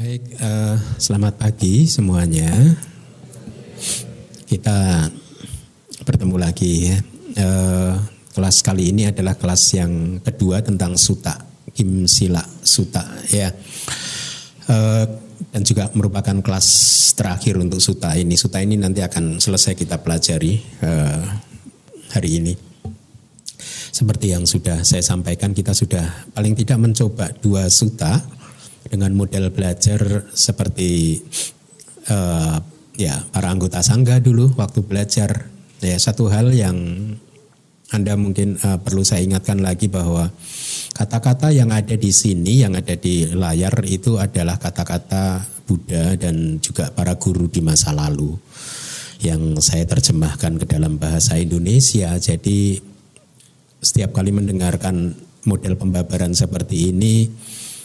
Baik, uh, selamat pagi semuanya. Kita bertemu lagi ya. Uh, kelas kali ini adalah kelas yang kedua tentang suta, Kim Sila Suta ya. Uh, dan juga merupakan kelas terakhir untuk suta ini. Suta ini nanti akan selesai kita pelajari uh, hari ini. Seperti yang sudah saya sampaikan, kita sudah paling tidak mencoba dua suta dengan model belajar seperti uh, ya para anggota sangga dulu waktu belajar. Ya satu hal yang anda mungkin uh, perlu saya ingatkan lagi bahwa kata-kata yang ada di sini yang ada di layar itu adalah kata-kata Buddha dan juga para guru di masa lalu yang saya terjemahkan ke dalam bahasa Indonesia. Jadi setiap kali mendengarkan model pembabaran seperti ini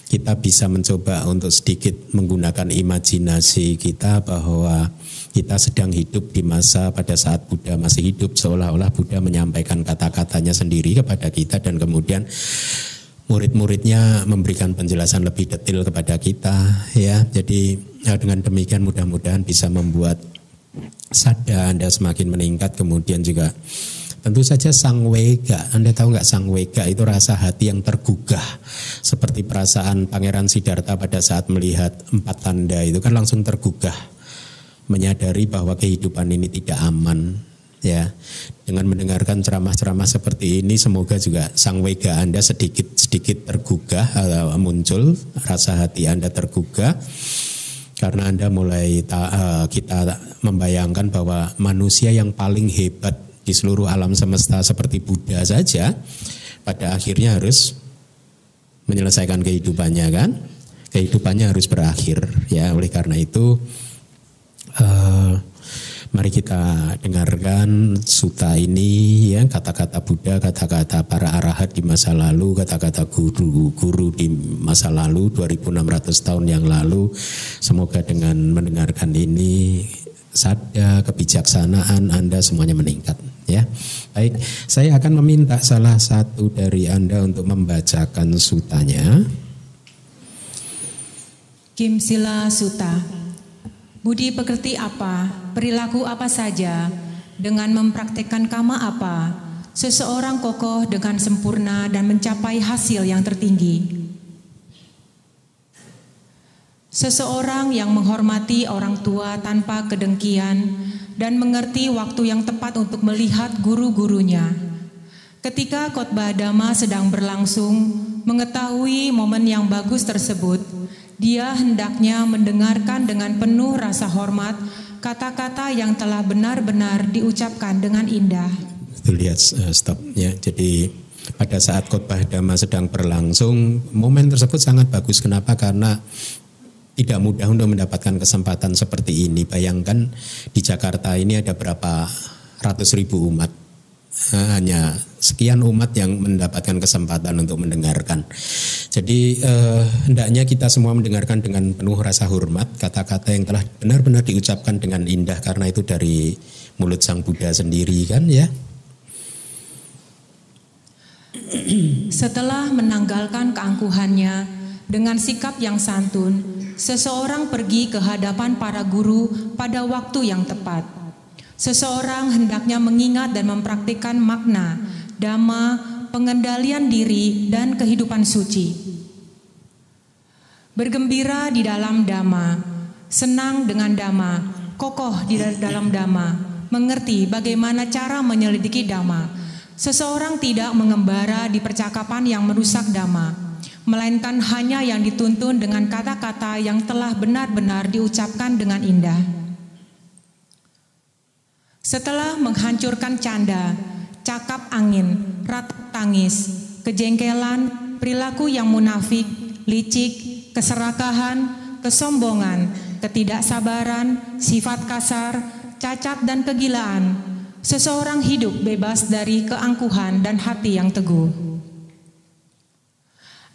kita bisa mencoba untuk sedikit menggunakan imajinasi kita bahwa kita sedang hidup di masa pada saat Buddha masih hidup seolah-olah Buddha menyampaikan kata-katanya sendiri kepada kita dan kemudian murid-muridnya memberikan penjelasan lebih detail kepada kita ya. Jadi ya, dengan demikian mudah-mudahan bisa membuat sadar Anda semakin meningkat kemudian juga Tentu saja sang wega, Anda tahu nggak sang wega itu rasa hati yang tergugah? Seperti perasaan Pangeran Siddhartha pada saat melihat empat tanda itu kan langsung tergugah. Menyadari bahwa kehidupan ini tidak aman ya. Dengan mendengarkan ceramah-ceramah seperti ini semoga juga sang wega Anda sedikit sedikit tergugah uh, muncul rasa hati Anda tergugah. Karena Anda mulai ta, uh, kita membayangkan bahwa manusia yang paling hebat di seluruh alam semesta seperti Buddha saja pada akhirnya harus menyelesaikan kehidupannya kan? Kehidupannya harus berakhir ya. Oleh karena itu uh, mari kita dengarkan suta ini ya. Kata-kata Buddha kata-kata para arahat di masa lalu kata-kata guru-guru di masa lalu 2600 tahun yang lalu. Semoga dengan mendengarkan ini sadar kebijaksanaan Anda semuanya meningkat ya. Baik, saya akan meminta salah satu dari Anda untuk membacakan sutanya. Kim Sila Suta. Budi pekerti apa, perilaku apa saja, dengan mempraktekkan kama apa, seseorang kokoh dengan sempurna dan mencapai hasil yang tertinggi. Seseorang yang menghormati orang tua tanpa kedengkian dan mengerti waktu yang tepat untuk melihat guru-gurunya. Ketika khotbah dhamma sedang berlangsung, mengetahui momen yang bagus tersebut, dia hendaknya mendengarkan dengan penuh rasa hormat kata-kata yang telah benar-benar diucapkan dengan indah. Lihat uh, stop ya. Jadi pada saat khotbah dhamma sedang berlangsung, momen tersebut sangat bagus. Kenapa? Karena tidak mudah untuk mendapatkan kesempatan seperti ini. Bayangkan di Jakarta ini ada berapa ratus ribu umat. Eh, hanya sekian umat yang mendapatkan kesempatan untuk mendengarkan. Jadi eh, hendaknya kita semua mendengarkan dengan penuh rasa hormat kata-kata yang telah benar-benar diucapkan dengan indah karena itu dari mulut Sang Buddha sendiri kan ya. Setelah menanggalkan keangkuhannya dengan sikap yang santun, seseorang pergi ke hadapan para guru pada waktu yang tepat. Seseorang hendaknya mengingat dan mempraktikkan makna, dhamma, pengendalian diri, dan kehidupan suci. Bergembira di dalam dhamma, senang dengan dhamma, kokoh di dalam dhamma, mengerti bagaimana cara menyelidiki dhamma. Seseorang tidak mengembara di percakapan yang merusak dhamma melainkan hanya yang dituntun dengan kata-kata yang telah benar-benar diucapkan dengan indah. Setelah menghancurkan canda, cakap angin, rat tangis, kejengkelan, perilaku yang munafik, licik, keserakahan, kesombongan, ketidaksabaran, sifat kasar, cacat dan kegilaan, seseorang hidup bebas dari keangkuhan dan hati yang teguh.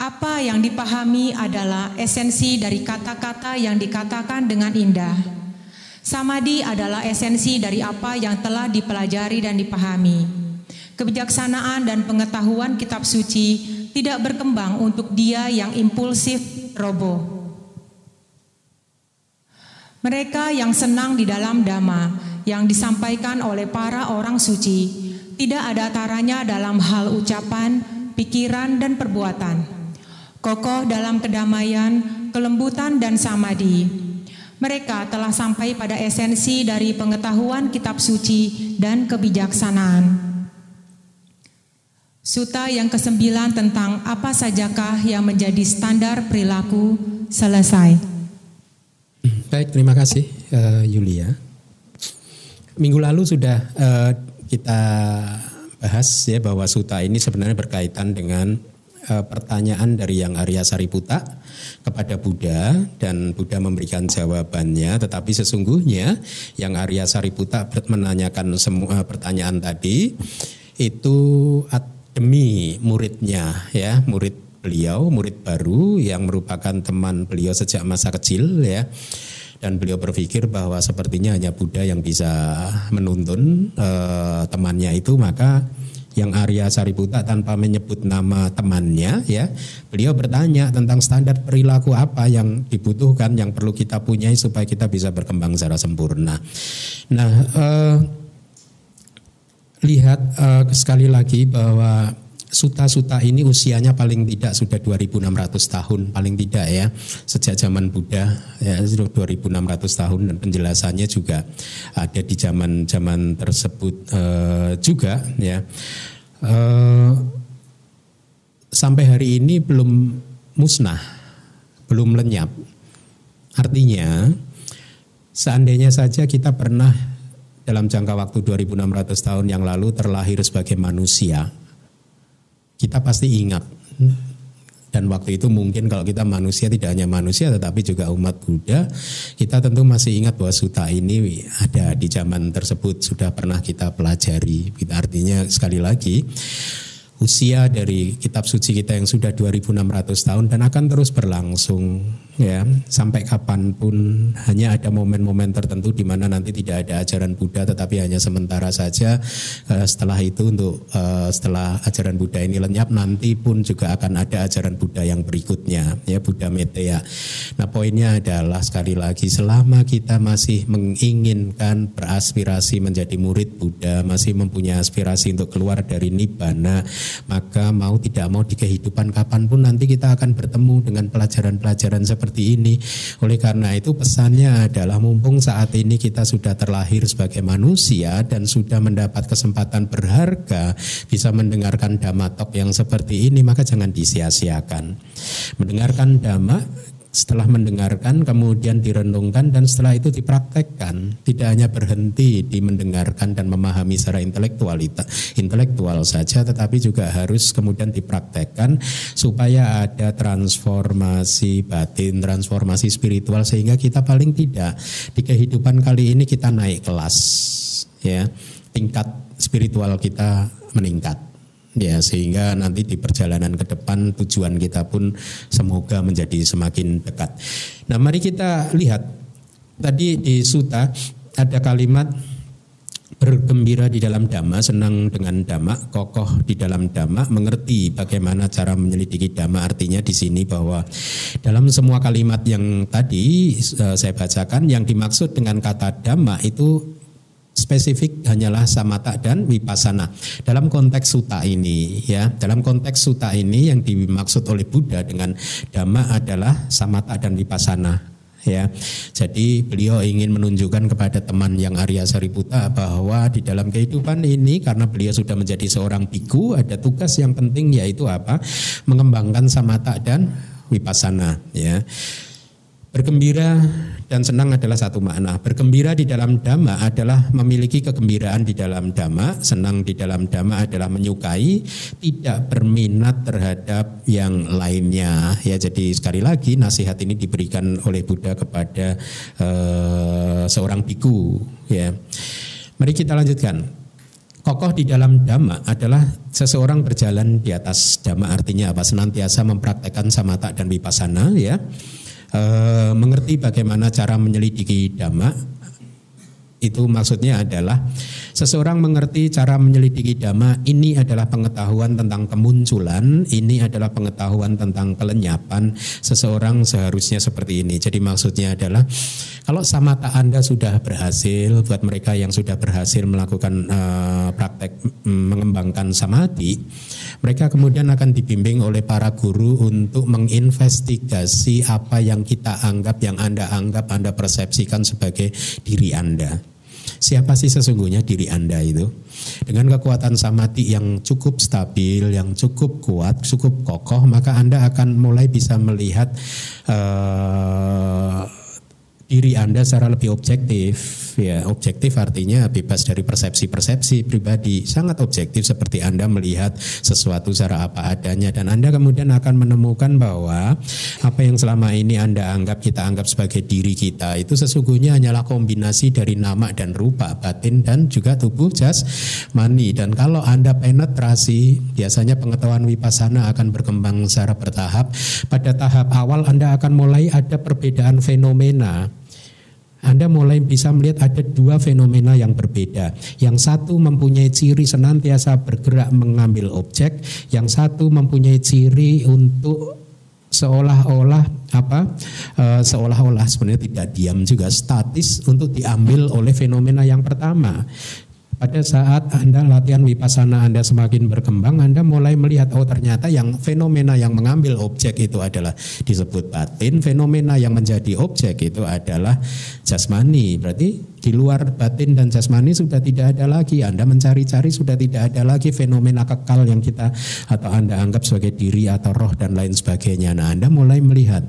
Apa yang dipahami adalah esensi dari kata-kata yang dikatakan dengan indah. Samadi adalah esensi dari apa yang telah dipelajari dan dipahami. Kebijaksanaan dan pengetahuan kitab suci tidak berkembang untuk dia yang impulsif roboh. Mereka yang senang di dalam dhamma yang disampaikan oleh para orang suci tidak ada taranya dalam hal ucapan, pikiran, dan perbuatan. Kokoh dalam kedamaian, kelembutan, dan samadi. Mereka telah sampai pada esensi dari pengetahuan kitab suci dan kebijaksanaan. Suta yang kesembilan tentang apa sajakah yang menjadi standar perilaku selesai. Baik, terima kasih uh, Yulia. Minggu lalu sudah uh, kita bahas ya bahwa suta ini sebenarnya berkaitan dengan uh, pertanyaan dari yang Arya Sariputa kepada Buddha dan Buddha memberikan jawabannya. Tetapi sesungguhnya yang Arya Sariputa menanyakan semua pertanyaan tadi itu demi muridnya ya murid beliau murid baru yang merupakan teman beliau sejak masa kecil ya. Dan beliau berpikir bahwa sepertinya hanya Buddha yang bisa menuntun uh, temannya itu. Maka yang Arya Sariputa tanpa menyebut nama temannya ya. Beliau bertanya tentang standar perilaku apa yang dibutuhkan yang perlu kita punyai supaya kita bisa berkembang secara sempurna. Nah uh, lihat uh, sekali lagi bahwa suta-suta ini usianya paling tidak sudah 2600 tahun paling tidak ya sejak zaman Buddha ya 2600 tahun dan penjelasannya juga ada di zaman-zaman tersebut uh, juga ya. Uh, sampai hari ini belum musnah belum lenyap. Artinya seandainya saja kita pernah dalam jangka waktu 2600 tahun yang lalu terlahir sebagai manusia kita pasti ingat. Dan waktu itu mungkin kalau kita manusia tidak hanya manusia tetapi juga umat Buddha kita tentu masih ingat bahwa suta ini ada di zaman tersebut sudah pernah kita pelajari. Artinya sekali lagi usia dari kitab suci kita yang sudah 2600 tahun dan akan terus berlangsung ya sampai kapan pun hanya ada momen-momen tertentu di mana nanti tidak ada ajaran Buddha tetapi hanya sementara saja uh, setelah itu untuk uh, setelah ajaran Buddha ini lenyap nanti pun juga akan ada ajaran Buddha yang berikutnya ya Buddha Meteya. Nah poinnya adalah sekali lagi selama kita masih menginginkan beraspirasi menjadi murid Buddha masih mempunyai aspirasi untuk keluar dari nibbana maka mau tidak mau di kehidupan kapan pun nanti kita akan bertemu dengan pelajaran-pelajaran seperti ini. Oleh karena itu pesannya adalah mumpung saat ini kita sudah terlahir sebagai manusia dan sudah mendapat kesempatan berharga bisa mendengarkan dhamma yang seperti ini maka jangan disia-siakan. Mendengarkan dhamma setelah mendengarkan kemudian direnungkan dan setelah itu dipraktekkan. Tidak hanya berhenti di mendengarkan dan memahami secara intelektualitas intelektual saja tetapi juga harus kemudian dipraktekkan supaya ada transformasi batin transformasi spiritual sehingga kita paling tidak di kehidupan kali ini kita naik kelas ya. Tingkat spiritual kita meningkat ya sehingga nanti di perjalanan ke depan tujuan kita pun semoga menjadi semakin dekat. Nah, mari kita lihat tadi di suta ada kalimat bergembira di dalam dhamma, senang dengan dhamma, kokoh di dalam dhamma, mengerti bagaimana cara menyelidiki dhamma. Artinya di sini bahwa dalam semua kalimat yang tadi eh, saya bacakan, yang dimaksud dengan kata dhamma itu spesifik hanyalah samata dan wipasana. Dalam konteks suta ini ya, dalam konteks suta ini yang dimaksud oleh Buddha dengan dhamma adalah samata dan wipasana ya. Jadi beliau ingin menunjukkan kepada teman yang Arya Sariputa bahwa di dalam kehidupan ini karena beliau sudah menjadi seorang biku ada tugas yang penting yaitu apa? Mengembangkan samata dan wipasana ya. Bergembira dan senang adalah satu makna. Bergembira di dalam dhamma adalah memiliki kegembiraan di dalam dhamma, senang di dalam dhamma adalah menyukai, tidak berminat terhadap yang lainnya. Ya, jadi sekali lagi nasihat ini diberikan oleh Buddha kepada uh, seorang biku, ya. Mari kita lanjutkan. Kokoh di dalam dhamma adalah seseorang berjalan di atas dhamma artinya apa? Senantiasa mempraktekkan samata dan vipassana ya e, mengerti bagaimana cara menyelidiki dhamma? Itu maksudnya adalah Seseorang mengerti cara menyelidiki dhamma, ini adalah pengetahuan tentang kemunculan, ini adalah pengetahuan tentang kelenyapan. Seseorang seharusnya seperti ini. Jadi maksudnya adalah kalau samata Anda sudah berhasil, buat mereka yang sudah berhasil melakukan uh, praktek mm, mengembangkan samadhi, mereka kemudian akan dibimbing oleh para guru untuk menginvestigasi apa yang kita anggap, yang Anda anggap, Anda persepsikan sebagai diri Anda. Siapa sih sesungguhnya diri Anda itu? Dengan kekuatan samadhi yang cukup stabil, yang cukup kuat, cukup kokoh, maka Anda akan mulai bisa melihat uh, diri Anda secara lebih objektif. Ya, objektif artinya bebas dari persepsi-persepsi pribadi. Sangat objektif seperti Anda melihat sesuatu secara apa adanya dan Anda kemudian akan menemukan bahwa apa yang selama ini Anda anggap kita anggap sebagai diri kita itu sesungguhnya hanyalah kombinasi dari nama dan rupa, batin dan juga tubuh jas mani. Dan kalau Anda penetrasi, biasanya pengetahuan wipasana akan berkembang secara bertahap. Pada tahap awal Anda akan mulai ada perbedaan fenomena anda mulai bisa melihat ada dua fenomena yang berbeda. Yang satu mempunyai ciri senantiasa bergerak mengambil objek, yang satu mempunyai ciri untuk seolah-olah apa e, seolah-olah sebenarnya tidak diam juga statis untuk diambil oleh fenomena yang pertama pada saat Anda latihan wipasana Anda semakin berkembang, Anda mulai melihat oh ternyata yang fenomena yang mengambil objek itu adalah disebut batin, fenomena yang menjadi objek itu adalah jasmani. Berarti di luar batin dan jasmani sudah tidak ada lagi. Anda mencari-cari sudah tidak ada lagi fenomena kekal yang kita atau Anda anggap sebagai diri atau roh dan lain sebagainya. Nah, Anda mulai melihat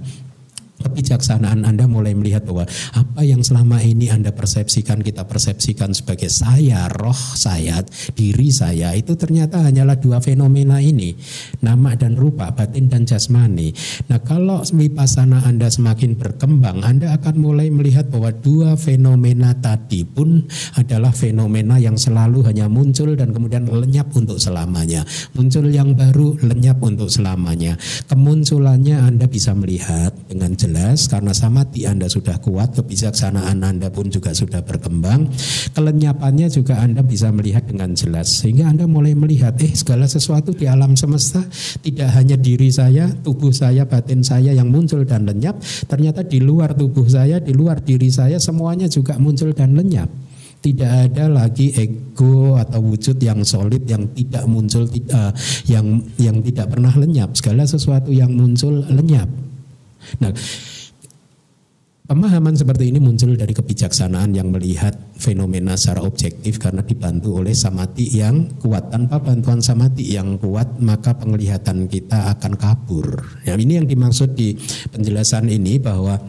kebijaksanaan Anda mulai melihat bahwa apa yang selama ini Anda persepsikan, kita persepsikan sebagai saya, roh saya, diri saya, itu ternyata hanyalah dua fenomena ini, nama dan rupa, batin dan jasmani. Nah kalau wipasana Anda semakin berkembang, Anda akan mulai melihat bahwa dua fenomena tadi pun adalah fenomena yang selalu hanya muncul dan kemudian lenyap untuk selamanya. Muncul yang baru, lenyap untuk selamanya. Kemunculannya Anda bisa melihat dengan jelas jelas karena samadhi Anda sudah kuat, kebijaksanaan Anda pun juga sudah berkembang, kelenyapannya juga Anda bisa melihat dengan jelas. Sehingga Anda mulai melihat eh segala sesuatu di alam semesta tidak hanya diri saya, tubuh saya, batin saya yang muncul dan lenyap, ternyata di luar tubuh saya, di luar diri saya semuanya juga muncul dan lenyap. Tidak ada lagi ego atau wujud yang solid yang tidak muncul uh, yang yang tidak pernah lenyap. Segala sesuatu yang muncul lenyap Nah, Pemahaman seperti ini muncul dari kebijaksanaan yang melihat fenomena secara objektif karena dibantu oleh samati yang kuat. Tanpa bantuan samati yang kuat maka penglihatan kita akan kabur. Ya, ini yang dimaksud di penjelasan ini bahwa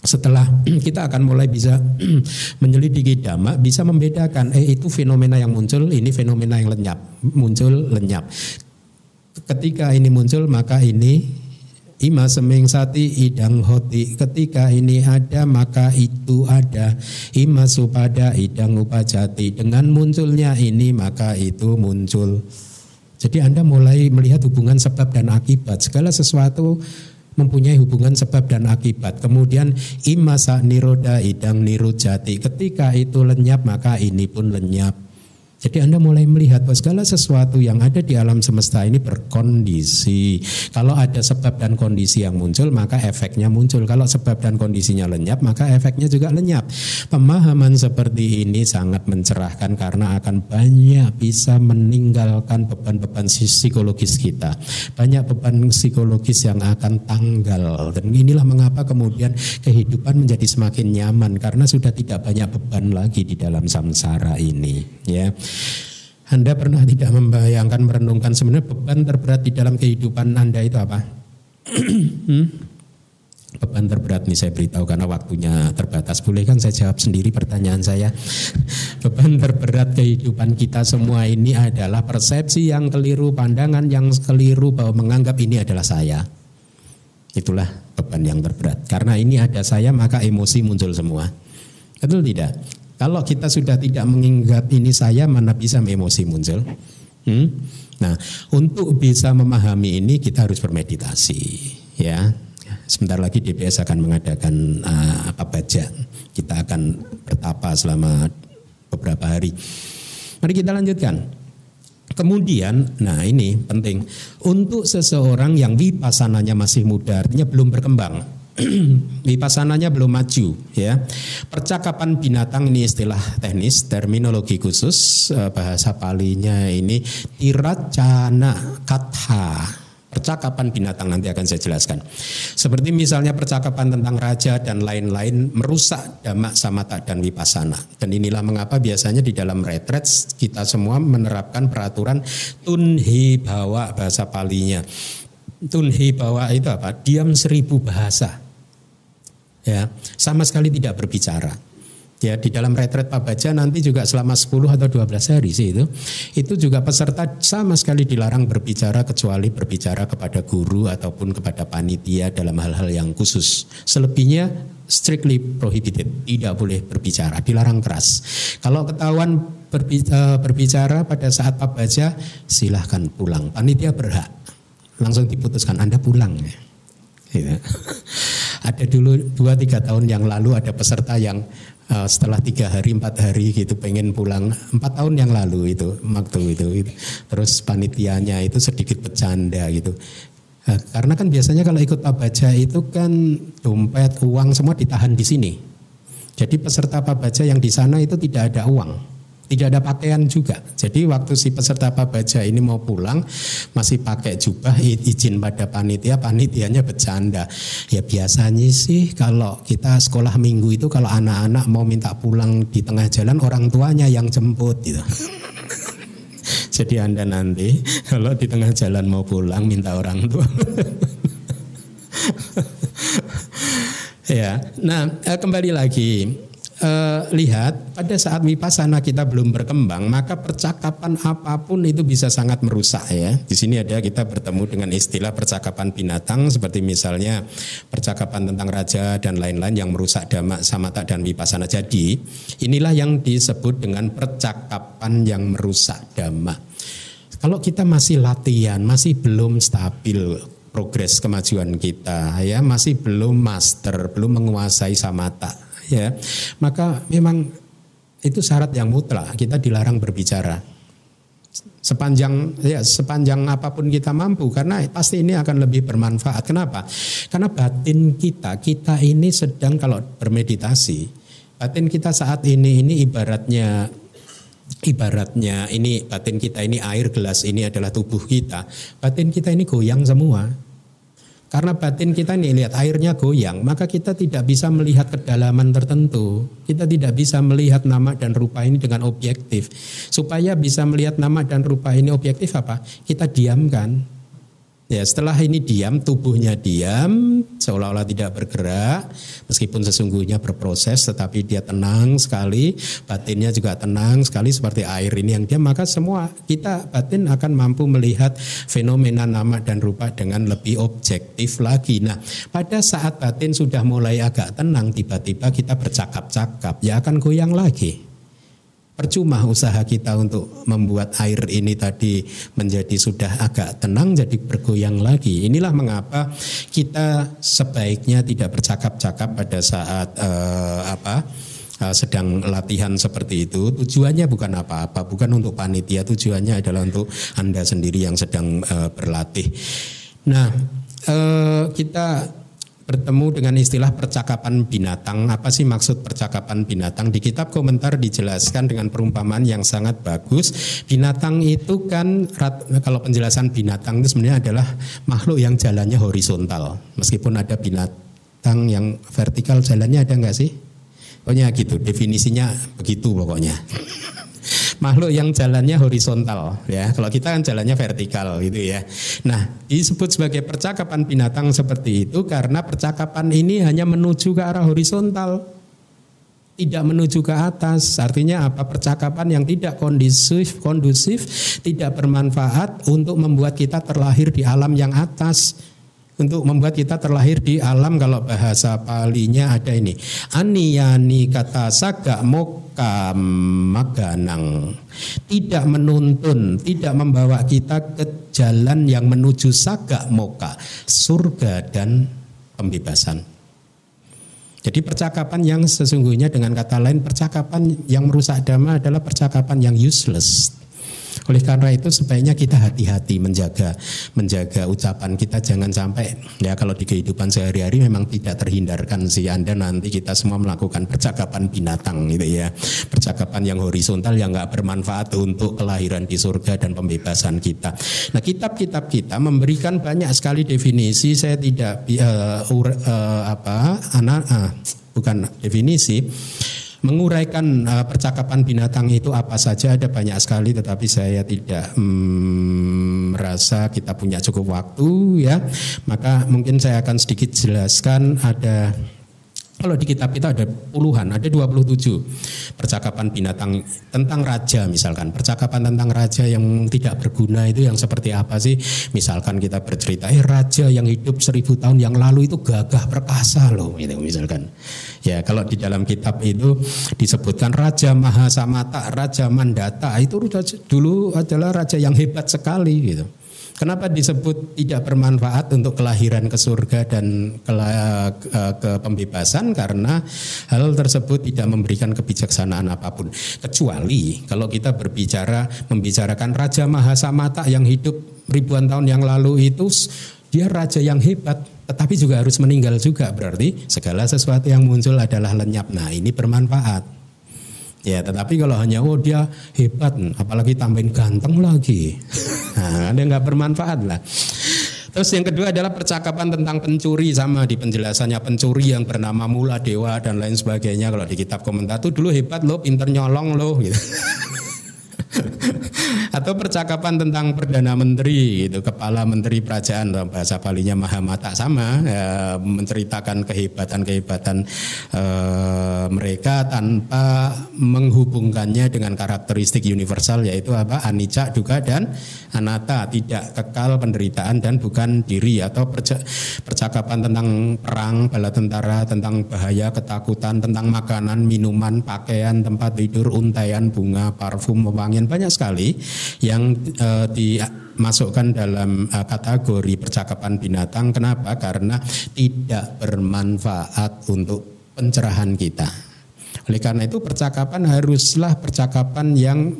setelah kita akan mulai bisa menyelidiki dhamma bisa membedakan eh itu fenomena yang muncul ini fenomena yang lenyap muncul lenyap ketika ini muncul maka ini Ima seming sati idang hoti ketika ini ada maka itu ada Ima supada idang upajati dengan munculnya ini maka itu muncul Jadi Anda mulai melihat hubungan sebab dan akibat segala sesuatu mempunyai hubungan sebab dan akibat. Kemudian imasa niroda idang nirujati. Ketika itu lenyap maka ini pun lenyap. Jadi Anda mulai melihat bahwa segala sesuatu yang ada di alam semesta ini berkondisi. Kalau ada sebab dan kondisi yang muncul, maka efeknya muncul. Kalau sebab dan kondisinya lenyap, maka efeknya juga lenyap. Pemahaman seperti ini sangat mencerahkan karena akan banyak bisa meninggalkan beban-beban psikologis kita. Banyak beban psikologis yang akan tanggal. Dan inilah mengapa kemudian kehidupan menjadi semakin nyaman karena sudah tidak banyak beban lagi di dalam samsara ini. Ya. Anda pernah tidak membayangkan merenungkan sebenarnya beban terberat di dalam kehidupan Anda itu apa? hmm? Beban terberat nih saya beritahu karena waktunya terbatas. Boleh kan saya jawab sendiri pertanyaan saya? Beban terberat kehidupan kita semua ini adalah persepsi yang keliru, pandangan yang keliru bahwa menganggap ini adalah saya. Itulah beban yang terberat. Karena ini ada saya maka emosi muncul semua. Betul tidak? Kalau kita sudah tidak mengingat ini saya, mana bisa emosi muncul? Hmm? Nah, untuk bisa memahami ini kita harus bermeditasi, ya. Sebentar lagi DBS akan mengadakan uh, apa baca. Kita akan bertapa selama beberapa hari. Mari kita lanjutkan. Kemudian, nah ini penting untuk seseorang yang vipasananya masih muda, artinya belum berkembang, vipasananya belum maju, ya. Percakapan binatang ini istilah teknis, terminologi khusus, eh, bahasa palinya ini tiracana katha percakapan binatang nanti akan saya jelaskan. Seperti misalnya percakapan tentang raja dan lain-lain merusak damak samata dan wipasana. Dan inilah mengapa biasanya di dalam retret kita semua menerapkan peraturan tunhi bawa bahasa palinya. Tunhi bawa itu apa? Diam seribu bahasa. Ya, sama sekali tidak berbicara. Ya di dalam retret Pak Baja nanti juga selama 10 atau 12 hari sih itu itu juga peserta sama sekali dilarang berbicara kecuali berbicara kepada guru ataupun kepada panitia dalam hal-hal yang khusus. Selebihnya strictly prohibited tidak boleh berbicara dilarang keras. Kalau ketahuan berbicara, berbicara pada saat Pak Baja silahkan pulang. Panitia berhak. Langsung diputuskan Anda pulang. Ya. Ada dulu dua tiga tahun yang lalu ada peserta yang uh, setelah tiga hari empat hari gitu pengen pulang. Empat tahun yang lalu itu waktu itu, itu. terus panitianya itu sedikit bercanda gitu. Uh, karena kan biasanya kalau ikut pabaja itu kan dompet uang semua ditahan di sini. Jadi peserta pabaja yang di sana itu tidak ada uang tidak ada pakaian juga. Jadi waktu si peserta pabaja ini mau pulang masih pakai jubah izin pada panitia, panitianya bercanda. Ya biasanya sih kalau kita sekolah minggu itu kalau anak-anak mau minta pulang di tengah jalan orang tuanya yang jemput gitu. Jadi Anda nanti kalau di tengah jalan mau pulang minta orang tua. ya, nah eh, kembali lagi uh, lihat pada saat wipasana kita belum berkembang maka percakapan apa pun itu bisa sangat merusak ya. Di sini ada kita bertemu dengan istilah percakapan binatang seperti misalnya percakapan tentang raja dan lain-lain yang merusak dhamma samata dan wipasana. Jadi inilah yang disebut dengan percakapan yang merusak dhamma. Kalau kita masih latihan, masih belum stabil progres kemajuan kita ya, masih belum master, belum menguasai samata ya maka memang itu syarat yang mutlak. Kita dilarang berbicara. Sepanjang ya sepanjang apa pun kita mampu karena pasti ini akan lebih bermanfaat. Kenapa? Karena batin kita kita ini sedang kalau bermeditasi batin kita saat ini ini ibaratnya ibaratnya ini batin kita ini air gelas ini adalah tubuh kita. Batin kita ini goyang semua karena batin kita nih lihat airnya goyang, maka kita tidak bisa melihat kedalaman tertentu. Kita tidak bisa melihat nama dan rupa ini dengan objektif. Supaya bisa melihat nama dan rupa ini objektif apa? Kita diamkan. Ya, setelah ini diam, tubuhnya diam, seolah-olah tidak bergerak, meskipun sesungguhnya berproses, tetapi dia tenang sekali, batinnya juga tenang sekali seperti air ini yang diam, maka semua kita batin akan mampu melihat fenomena nama dan rupa dengan lebih objektif lagi. Nah, pada saat batin sudah mulai agak tenang, tiba-tiba kita bercakap-cakap, ya akan goyang lagi. Percuma usaha kita untuk membuat air ini tadi menjadi sudah agak tenang jadi bergoyang lagi. Inilah mengapa kita sebaiknya tidak bercakap-cakap pada saat uh, apa uh, sedang latihan seperti itu. Tujuannya bukan apa-apa, bukan untuk panitia, tujuannya adalah untuk Anda sendiri yang sedang uh, berlatih. Nah, uh, kita bertemu dengan istilah percakapan binatang. Apa sih maksud percakapan binatang? Di kitab komentar dijelaskan dengan perumpamaan yang sangat bagus. Binatang itu kan kalau penjelasan binatang itu sebenarnya adalah makhluk yang jalannya horizontal. Meskipun ada binatang yang vertikal jalannya ada nggak sih? Pokoknya gitu, definisinya begitu pokoknya makhluk yang jalannya horizontal ya. Kalau kita kan jalannya vertikal gitu ya. Nah, disebut sebagai percakapan binatang seperti itu karena percakapan ini hanya menuju ke arah horizontal tidak menuju ke atas. Artinya apa? Percakapan yang tidak kondusif, kondusif, tidak bermanfaat untuk membuat kita terlahir di alam yang atas untuk membuat kita terlahir di alam kalau bahasa palinya ada ini. Aniyani kata saga moka maganang tidak menuntun tidak membawa kita ke jalan yang menuju saga moka surga dan pembebasan. Jadi percakapan yang sesungguhnya dengan kata lain percakapan yang merusak dhamma adalah percakapan yang useless. Oleh karena itu sebaiknya kita hati-hati menjaga menjaga ucapan kita jangan sampai ya kalau di kehidupan sehari-hari memang tidak terhindarkan sih Anda nanti kita semua melakukan percakapan binatang gitu ya. Percakapan yang horizontal yang nggak bermanfaat untuk kelahiran di surga dan pembebasan kita. Nah, kitab-kitab kita memberikan banyak sekali definisi saya tidak uh, uh, apa anak uh, bukan definisi menguraikan uh, percakapan binatang itu apa saja ada banyak sekali tetapi saya tidak hmm, merasa kita punya cukup waktu ya. Maka mungkin saya akan sedikit jelaskan ada kalau di kitab kita ada puluhan, ada 27 percakapan binatang tentang raja misalkan. Percakapan tentang raja yang tidak berguna itu yang seperti apa sih? Misalkan kita bercerita, eh raja yang hidup seribu tahun yang lalu itu gagah perkasa loh, gitu misalkan. Ya kalau di dalam kitab itu disebutkan Raja Mahasamata, Raja Mandata itu dulu adalah raja yang hebat sekali gitu. Kenapa disebut tidak bermanfaat untuk kelahiran ke surga dan ke, ke, ke pembebasan? Karena hal tersebut tidak memberikan kebijaksanaan apa pun. Kecuali kalau kita berbicara membicarakan Raja Mahasamata yang hidup ribuan tahun yang lalu itu dia raja yang hebat, tetapi juga harus meninggal juga berarti segala sesuatu yang muncul adalah lenyap. Nah ini bermanfaat. Ya, tetapi kalau hanya oh dia hebat, apalagi tambahin ganteng lagi, nah, dia nggak bermanfaat lah. Terus yang kedua adalah percakapan tentang pencuri sama di penjelasannya pencuri yang bernama Mula Dewa dan lain sebagainya. Kalau di kitab komentar tuh dulu hebat loh, pinter nyolong loh gitu. atau percakapan tentang perdana menteri itu kepala menteri kerajaan bahasa palinya Mahamata sama. Ya, menceritakan kehebatan-kehebatan e, mereka tanpa menghubungkannya dengan karakteristik universal yaitu apa? Anicca juga dan anatta tidak kekal penderitaan dan bukan diri. Atau percakapan tentang perang bala tentara tentang bahaya ketakutan tentang makanan minuman pakaian tempat tidur untaian bunga parfum wewangian banyak sekali yang uh, dimasukkan dalam uh, kategori percakapan binatang. Kenapa? Karena tidak bermanfaat untuk pencerahan kita. Oleh karena itu percakapan haruslah percakapan yang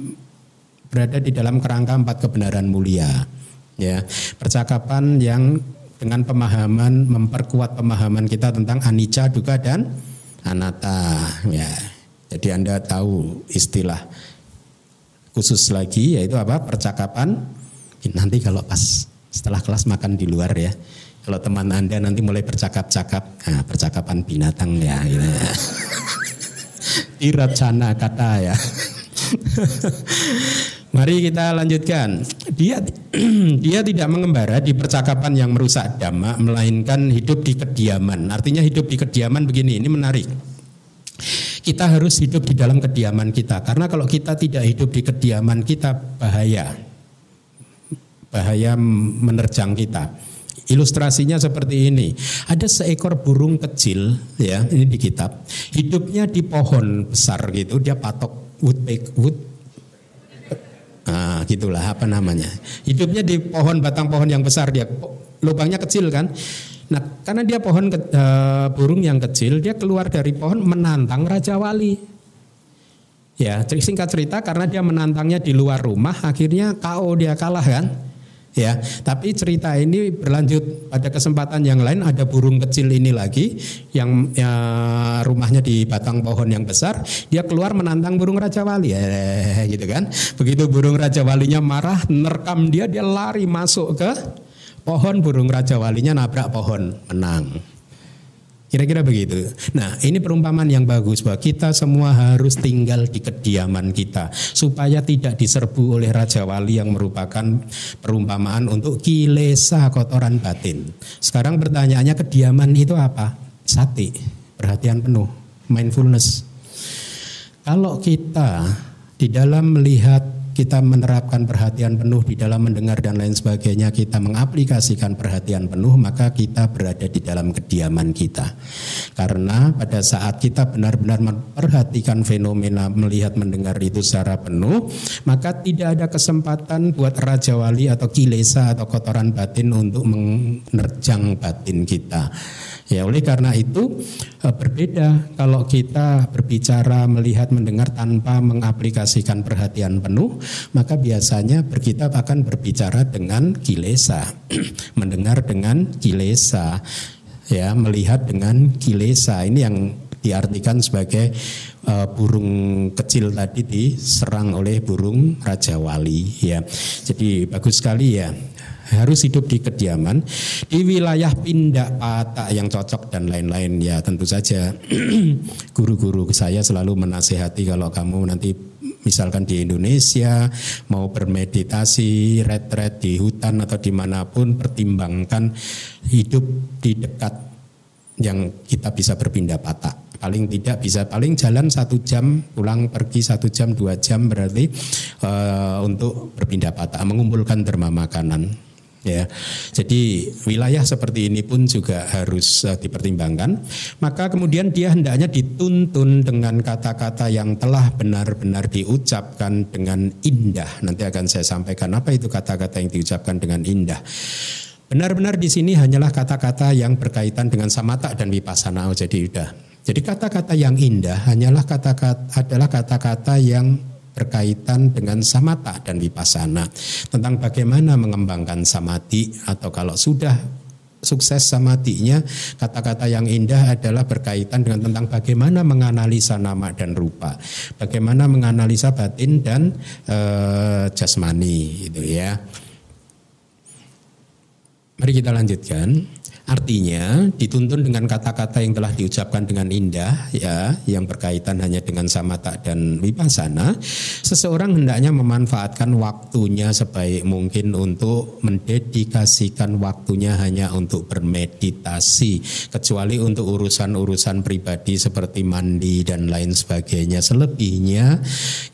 berada di dalam kerangka empat kebenaran mulia. Ya, percakapan yang dengan pemahaman memperkuat pemahaman kita tentang anicca, duka dan anatta. Ya, jadi anda tahu istilah khusus lagi yaitu apa percakapan nanti kalau pas setelah kelas makan di luar ya kalau teman anda nanti mulai bercakap-cakap nah, percakapan binatang ya gitu ya. iracana kata ya Mari kita lanjutkan. Dia dia tidak mengembara di percakapan yang merusak dhamma, melainkan hidup di kediaman. Artinya hidup di kediaman begini, ini menarik kita harus hidup di dalam kediaman kita. Karena kalau kita tidak hidup di kediaman kita bahaya. Bahaya menerjang kita. Ilustrasinya seperti ini. Ada seekor burung kecil ya, ini di kitab. Hidupnya di pohon besar gitu, dia patok wood wood Ah, gitulah apa namanya. Hidupnya di pohon batang pohon yang besar dia lubangnya kecil kan. Nah, karena dia pohon ke, uh, burung yang kecil, dia keluar dari pohon menantang Raja Wali. Ya, singkat cerita karena dia menantangnya di luar rumah, akhirnya KO dia kalah kan. Ya, tapi cerita ini berlanjut pada kesempatan yang lain ada burung kecil ini lagi yang ya, rumahnya di batang pohon yang besar, dia keluar menantang burung Raja Wali, eh, gitu kan. Begitu burung Raja Walinya marah, nerkam dia, dia lari masuk ke Pohon burung raja walinya nabrak pohon, menang. Kira-kira begitu. Nah, ini perumpamaan yang bagus bahwa kita semua harus tinggal di kediaman kita supaya tidak diserbu oleh raja wali yang merupakan perumpamaan untuk kilesa kotoran batin. Sekarang pertanyaannya kediaman itu apa? Sati, perhatian penuh, mindfulness. Kalau kita di dalam melihat kita menerapkan perhatian penuh di dalam mendengar dan lain sebagainya, kita mengaplikasikan perhatian penuh, maka kita berada di dalam kediaman kita. Karena pada saat kita benar-benar memperhatikan fenomena melihat mendengar itu secara penuh, maka tidak ada kesempatan buat raja wali atau kilesa atau kotoran batin untuk menerjang batin kita. Ya, oleh karena itu eh, berbeda kalau kita berbicara, melihat, mendengar tanpa mengaplikasikan perhatian penuh, maka biasanya kita akan berbicara dengan kilesa, mendengar dengan kilesa, ya, melihat dengan kilesa. Ini yang diartikan sebagai uh, burung kecil tadi diserang oleh burung raja wali ya. Jadi bagus sekali ya harus hidup di kediaman di wilayah pindah patah yang cocok dan lain-lain. Ya tentu saja guru-guru saya selalu menasehati kalau kamu nanti misalkan di Indonesia mau bermeditasi retret di hutan atau di mana pun pertimbangkan hidup di dekat yang kita bisa berpindah patah paling tidak bisa paling jalan satu jam pulang pergi satu jam dua jam berarti uh, untuk berpindah patah mengumpulkan derma makanan ya. Jadi wilayah seperti ini pun juga harus uh, dipertimbangkan. Maka kemudian dia hendaknya dituntun dengan kata-kata yang telah benar-benar diucapkan dengan indah. Nanti akan saya sampaikan apa itu kata-kata yang diucapkan dengan indah. Benar-benar di sini hanyalah kata-kata yang berkaitan dengan samata dan vipassana. Oh, jadi udah. Jadi kata-kata yang indah hanyalah kata-kata adalah kata-kata yang berkaitan dengan samata dan vipassana. Tentang bagaimana mengembangkan samadhi atau kalau sudah sukses samatinya kata-kata yang indah adalah berkaitan dengan tentang bagaimana menganalisa nama dan rupa. Bagaimana menganalisa batin dan e, jasmani itu ya. Mari kita lanjutkan Artinya dituntun dengan kata-kata yang telah diucapkan dengan indah ya yang berkaitan hanya dengan samata dan vipassana seseorang hendaknya memanfaatkan waktunya sebaik mungkin untuk mendedikasikan waktunya hanya untuk bermeditasi kecuali untuk urusan-urusan pribadi seperti mandi dan lain sebagainya. Selebihnya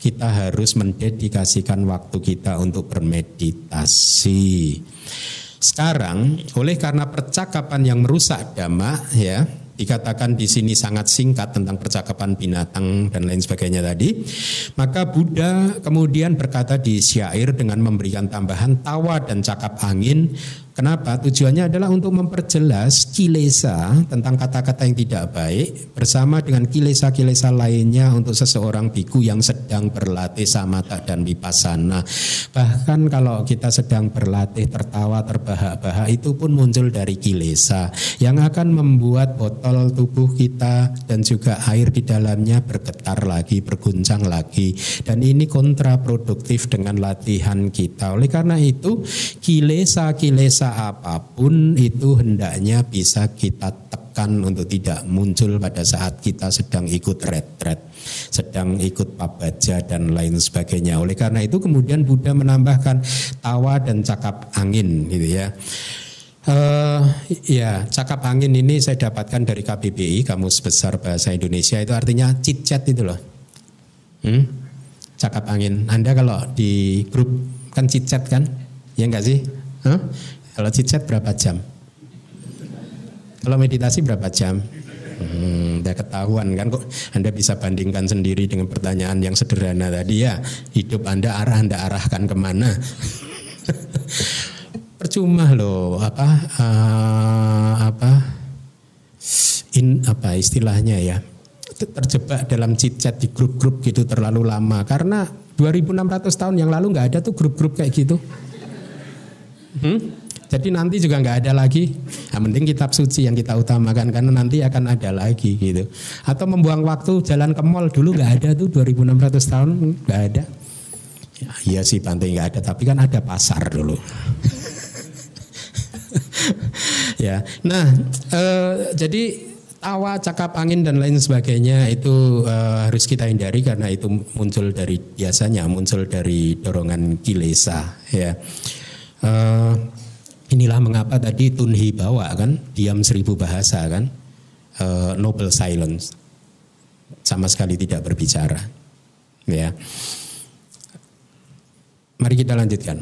kita harus mendedikasikan waktu kita untuk bermeditasi sekarang oleh karena percakapan yang merusak dhamma ya dikatakan di sini sangat singkat tentang percakapan binatang dan lain sebagainya tadi, maka Buddha kemudian berkata di syair dengan memberikan tambahan tawa dan cakap angin Kenapa? Tujuannya adalah untuk memperjelas kilesa tentang kata-kata yang tidak baik bersama dengan kilesa-kilesa lainnya untuk seseorang biku yang sedang berlatih samata dan vipassana. Bahkan kalau kita sedang berlatih tertawa terbahak-bahak itu pun muncul dari kilesa yang akan membuat botol tubuh kita dan juga air di dalamnya bergetar lagi, berguncang lagi dan ini kontraproduktif dengan latihan kita. Oleh karena itu kilesa-kilesa apa pun itu hendaknya bisa kita tekan untuk tidak muncul pada saat kita sedang ikut retret, sedang ikut pabaja dan lain sebagainya. Oleh karena itu kemudian Buddha menambahkan tawa dan cakap angin gitu ya. Uh, ya, cakap angin ini saya dapatkan dari KBBI, Kamus Besar Bahasa Indonesia itu artinya cicet itu loh. Hmm? Cakap angin. Anda kalau di grup kan cicet kan? Ya enggak sih? Huh? Kalau cicet berapa jam? Kalau meditasi berapa jam? Hmm, ketahuan kan kok Anda bisa bandingkan sendiri dengan pertanyaan yang sederhana tadi ya hidup Anda arah Anda arahkan ke mana percuma loh apa uh, apa in apa istilahnya ya terjebak dalam cicet di grup-grup gitu terlalu lama karena 2600 tahun yang lalu nggak ada tuh grup-grup kayak gitu hmm? Jadi nanti juga nggak ada lagi. Yang penting kitab suci yang kita utamakan karena nanti akan ada lagi gitu. Atau membuang waktu jalan ke mall dulu nggak ada tuh 2600 tahun nggak ada. Ya, iya sih pantai nggak ada, tapi kan ada pasar dulu. ya, nah eh, jadi tawa, cakap angin dan lain sebagainya itu uh, harus kita hindari karena itu muncul dari biasanya muncul dari dorongan kilesa ya. Uh, Inilah mengapa tadi Tunhi bawa kan diam seribu bahasa kan uh, noble silence sama sekali tidak berbicara ya. Mari kita lanjutkan.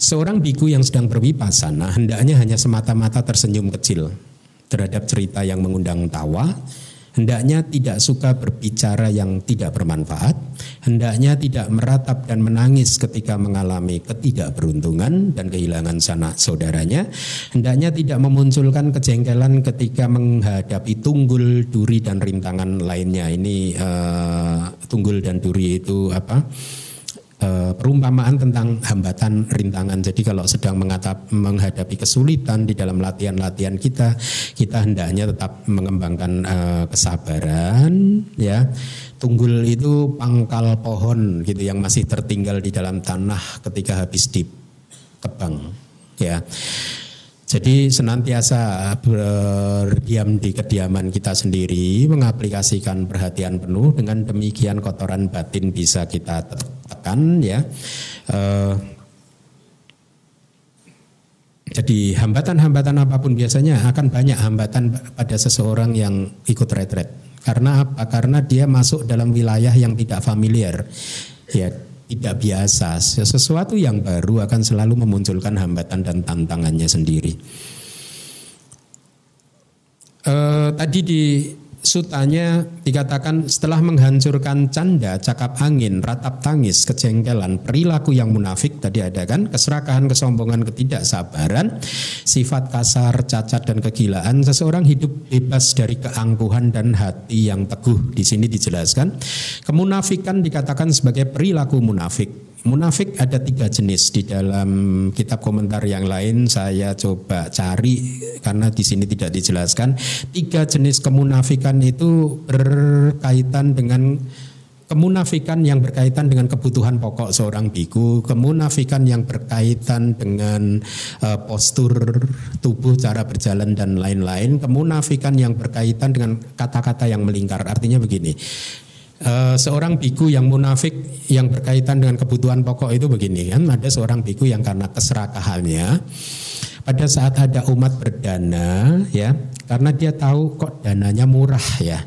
Seorang biku yang sedang berwipasana hendaknya hanya semata-mata tersenyum kecil terhadap cerita yang mengundang tawa hendaknya tidak suka berbicara yang tidak bermanfaat, hendaknya tidak meratap dan menangis ketika mengalami ketidakberuntungan dan kehilangan sanak saudaranya, hendaknya tidak memunculkan kejengkelan ketika menghadapi tunggul, duri dan rintangan lainnya. Ini uh, tunggul dan duri itu apa? Uh, perumpamaan tentang hambatan rintangan. Jadi kalau sedang mengatap, menghadapi kesulitan di dalam latihan-latihan kita, kita hendaknya tetap mengembangkan uh, kesabaran, ya. Tunggul itu pangkal pohon gitu yang masih tertinggal di dalam tanah ketika habis ditebang, ya. Jadi senantiasa berdiam di kediaman kita sendiri, mengaplikasikan perhatian penuh dengan demikian kotoran batin bisa kita tekan ya. Uh, jadi hambatan-hambatan apa pun biasanya akan banyak hambatan pada seseorang yang ikut retret. Karena apa? Karena dia masuk dalam wilayah yang tidak familiar. Ya, tidak biasa. Sesuatu yang baru akan selalu memunculkan hambatan dan tantangannya sendiri. E, tadi di sutanya dikatakan setelah menghancurkan canda, cakap angin, ratap tangis, kejengkelan, perilaku yang munafik tadi ada kan, keserakahan, kesombongan, ketidaksabaran, sifat kasar, cacat dan kegilaan, seseorang hidup bebas dari keangkuhan dan hati yang teguh. Di sini dijelaskan, kemunafikan dikatakan sebagai perilaku munafik. Munafik ada tiga jenis di dalam kitab komentar yang lain saya coba cari karena di sini tidak dijelaskan. Tiga jenis kemunafikan itu berkaitan dengan kemunafikan yang berkaitan dengan kebutuhan pokok seorang biku, kemunafikan yang berkaitan dengan uh, postur tubuh, cara berjalan dan lain-lain, kemunafikan yang berkaitan dengan kata-kata yang melingkar. Artinya begini, Uh, seorang biku yang munafik yang berkaitan dengan kebutuhan pokok itu begini kan. Ada seorang biku yang karena keserakahannya pada saat ada umat berdana ya karena dia tahu kok dananya murah ya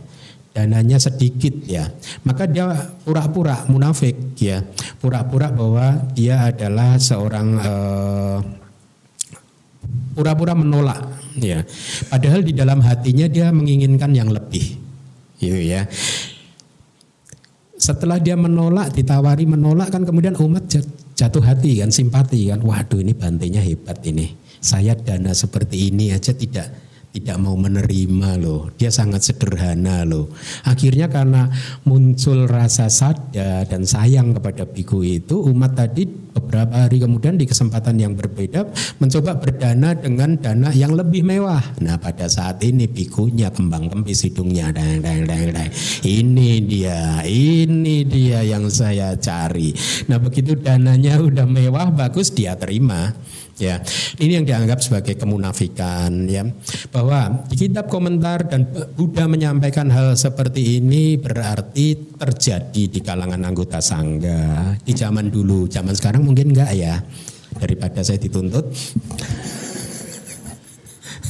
dananya sedikit ya maka dia pura-pura munafik ya pura-pura bahwa dia adalah seorang uh, pura-pura menolak ya padahal di dalam hatinya dia menginginkan yang lebih gitu ya setelah dia menolak, ditawari menolak kan kemudian umat jatuh hati kan, simpati kan. Waduh ini bantainya hebat ini. Saya dana seperti ini aja tidak tidak mau menerima loh. Dia sangat sederhana loh. Akhirnya karena muncul rasa sadar dan sayang kepada biku itu, umat tadi beberapa hari kemudian di kesempatan yang berbeda mencoba berdana dengan dana yang lebih mewah. Nah pada saat ini bikunya kembang kempis hidungnya. Dang, dang, dang, dang. Ini dia, ini dia yang saya cari. Nah begitu dananya udah mewah bagus dia terima. Ya, ini yang dianggap sebagai kemunafikan ya. Bahwa di kitab komentar dan Buddha menyampaikan hal seperti ini berarti terjadi di kalangan anggota sangga di zaman dulu. Zaman sekarang mungkin enggak ya. Daripada saya dituntut.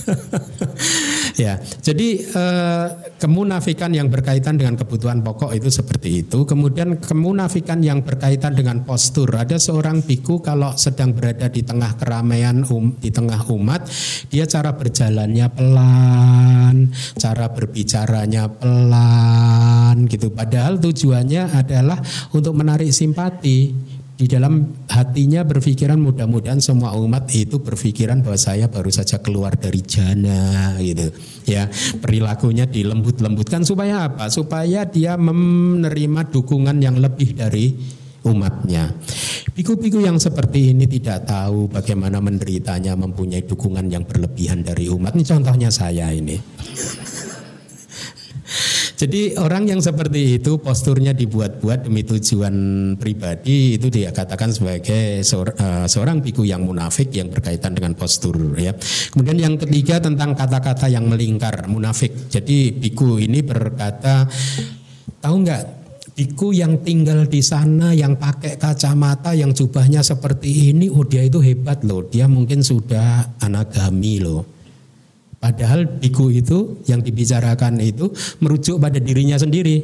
ya, jadi eh, kemunafikan yang berkaitan dengan kebutuhan pokok itu seperti itu. Kemudian kemunafikan yang berkaitan dengan postur. Ada seorang biku kalau sedang berada di tengah keramaian um, di tengah umat, dia cara berjalannya pelan, cara berbicaranya pelan gitu. Padahal tujuannya adalah untuk menarik simpati di dalam hatinya berpikiran mudah-mudahan semua umat itu berpikiran bahwa saya baru saja keluar dari jana gitu ya perilakunya dilembut-lembutkan supaya apa supaya dia menerima dukungan yang lebih dari umatnya Biku-biku yang seperti ini tidak tahu bagaimana menderitanya mempunyai dukungan yang berlebihan dari umat. Ini contohnya saya ini. Jadi orang yang seperti itu posturnya dibuat-buat demi tujuan pribadi itu dia katakan sebagai eh, seorang biku yang munafik yang berkaitan dengan postur ya. Kemudian yang ketiga tentang kata-kata yang melingkar munafik. Jadi biku ini berkata tahu nggak biku yang tinggal di sana yang pakai kacamata yang jubahnya seperti ini oh dia itu hebat loh dia mungkin sudah anagami loh Padahal biku itu yang dibicarakan itu merujuk pada dirinya sendiri.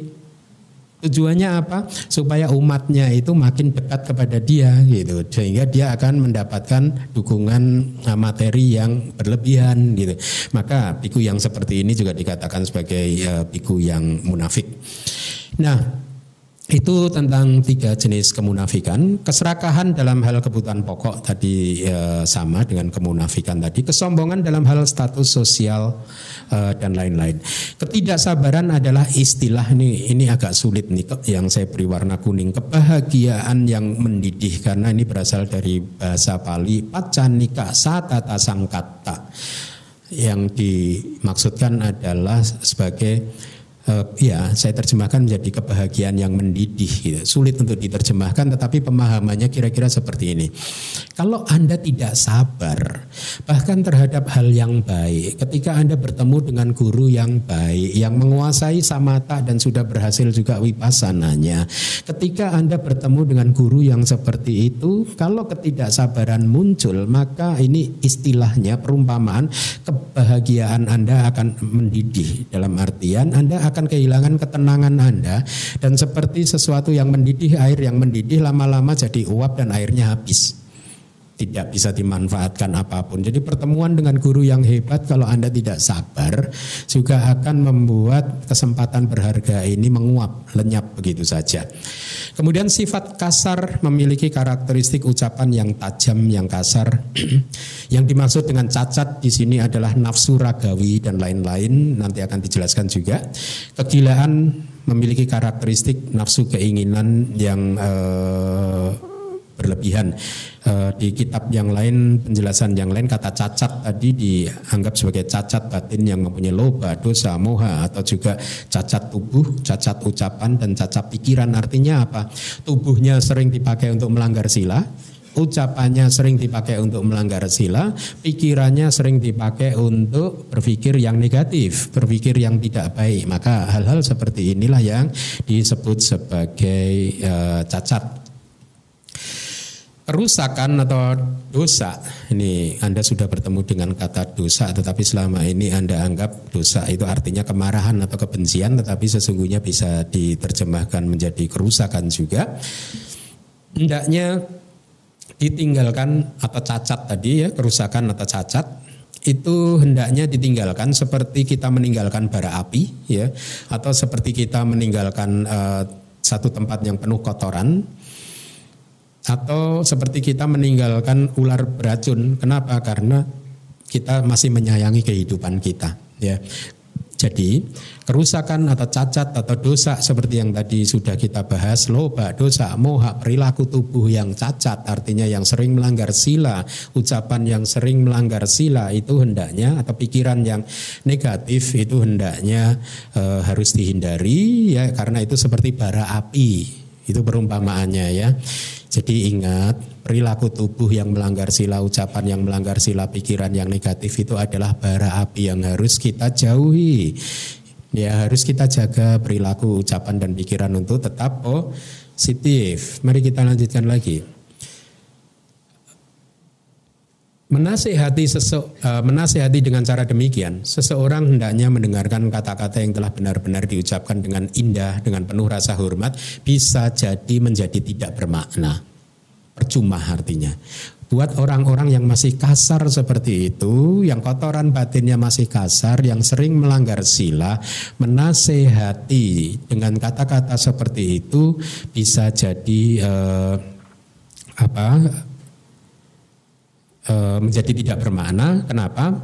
Tujuannya apa? Supaya umatnya itu makin dekat kepada dia gitu. Sehingga dia akan mendapatkan dukungan uh, materi yang berlebihan gitu. Maka biku yang seperti ini juga dikatakan sebagai uh, biku yang munafik. Nah, itu tentang tiga jenis kemunafikan. Keserakahan dalam hal kebutuhan pokok tadi e, sama dengan kemunafikan tadi. Kesombongan dalam hal status sosial e, dan lain-lain. Ketidaksabaran adalah istilah ini ini agak sulit nih yang saya beri warna kuning. Kebahagiaan yang mendidih karena ini berasal dari bahasa Pali pacanika satata sangkata. Yang dimaksudkan adalah sebagai uh, ya saya terjemahkan menjadi kebahagiaan yang mendidih gitu. sulit untuk diterjemahkan tetapi pemahamannya kira-kira seperti ini kalau anda tidak sabar bahkan terhadap hal yang baik ketika anda bertemu dengan guru yang baik yang menguasai samata dan sudah berhasil juga wipasananya ketika anda bertemu dengan guru yang seperti itu kalau ketidaksabaran muncul maka ini istilahnya perumpamaan kebahagiaan anda akan mendidih dalam artian anda akan kehilangan ketenangan Anda. Dan seperti sesuatu yang mendidih air yang mendidih lama-lama jadi uap dan airnya habis tidak bisa dimanfaatkan apa pun. Jadi pertemuan dengan guru yang hebat kalau Anda tidak sabar juga akan membuat kesempatan berharga ini menguap, lenyap begitu saja. Kemudian sifat kasar memiliki karakteristik ucapan yang tajam, yang kasar. yang dimaksud dengan cacat di sini adalah nafsu ragawi dan lain-lain, nanti akan dijelaskan juga. Kegilaan memiliki karakteristik nafsu keinginan yang eh, berlebihan. Uh, di kitab yang lain penjelasan yang lain kata cacat tadi dianggap sebagai cacat batin yang mempunyai loba, dosa, moha atau juga cacat tubuh, cacat ucapan dan cacat pikiran. Artinya apa? Tubuhnya sering dipakai untuk melanggar sila, ucapannya sering dipakai untuk melanggar sila, pikirannya sering dipakai untuk berpikir yang negatif, berpikir yang tidak baik. Maka hal-hal seperti inilah yang disebut sebagai uh, cacat kerusakan atau dosa. Ini Anda sudah bertemu dengan kata dosa tetapi selama ini Anda anggap dosa itu artinya kemarahan atau kebencian tetapi sesungguhnya bisa diterjemahkan menjadi kerusakan juga. Hendaknya ditinggalkan atau cacat tadi ya, kerusakan atau cacat itu hendaknya ditinggalkan seperti kita meninggalkan bara api ya atau seperti kita meninggalkan uh, satu tempat yang penuh kotoran atau seperti kita meninggalkan ular beracun. Kenapa? Karena kita masih menyayangi kehidupan kita. Ya. Jadi kerusakan atau cacat atau dosa seperti yang tadi sudah kita bahas, loba, dosa, moha, perilaku tubuh yang cacat artinya yang sering melanggar sila, ucapan yang sering melanggar sila itu hendaknya atau pikiran yang negatif itu hendaknya e, harus dihindari ya karena itu seperti bara api. Itu perumpamaannya ya. Jadi ingat, perilaku tubuh yang melanggar sila, ucapan yang melanggar sila, pikiran yang negatif itu adalah bara api yang harus kita jauhi. Ya harus kita jaga perilaku, ucapan dan pikiran untuk tetap positif. Mari kita lanjutkan lagi. Menasehati sesu, uh, menasehati dengan cara demikian, seseorang hendaknya mendengarkan kata-kata yang telah benar-benar diucapkan dengan indah, dengan penuh rasa hormat, bisa jadi menjadi tidak bermakna. Percuma artinya. Buat orang-orang yang masih kasar seperti itu, yang kotoran batinnya masih kasar, yang sering melanggar sila, menasehati dengan kata-kata seperti itu bisa jadi uh, apa menjadi tidak bermakna. Kenapa?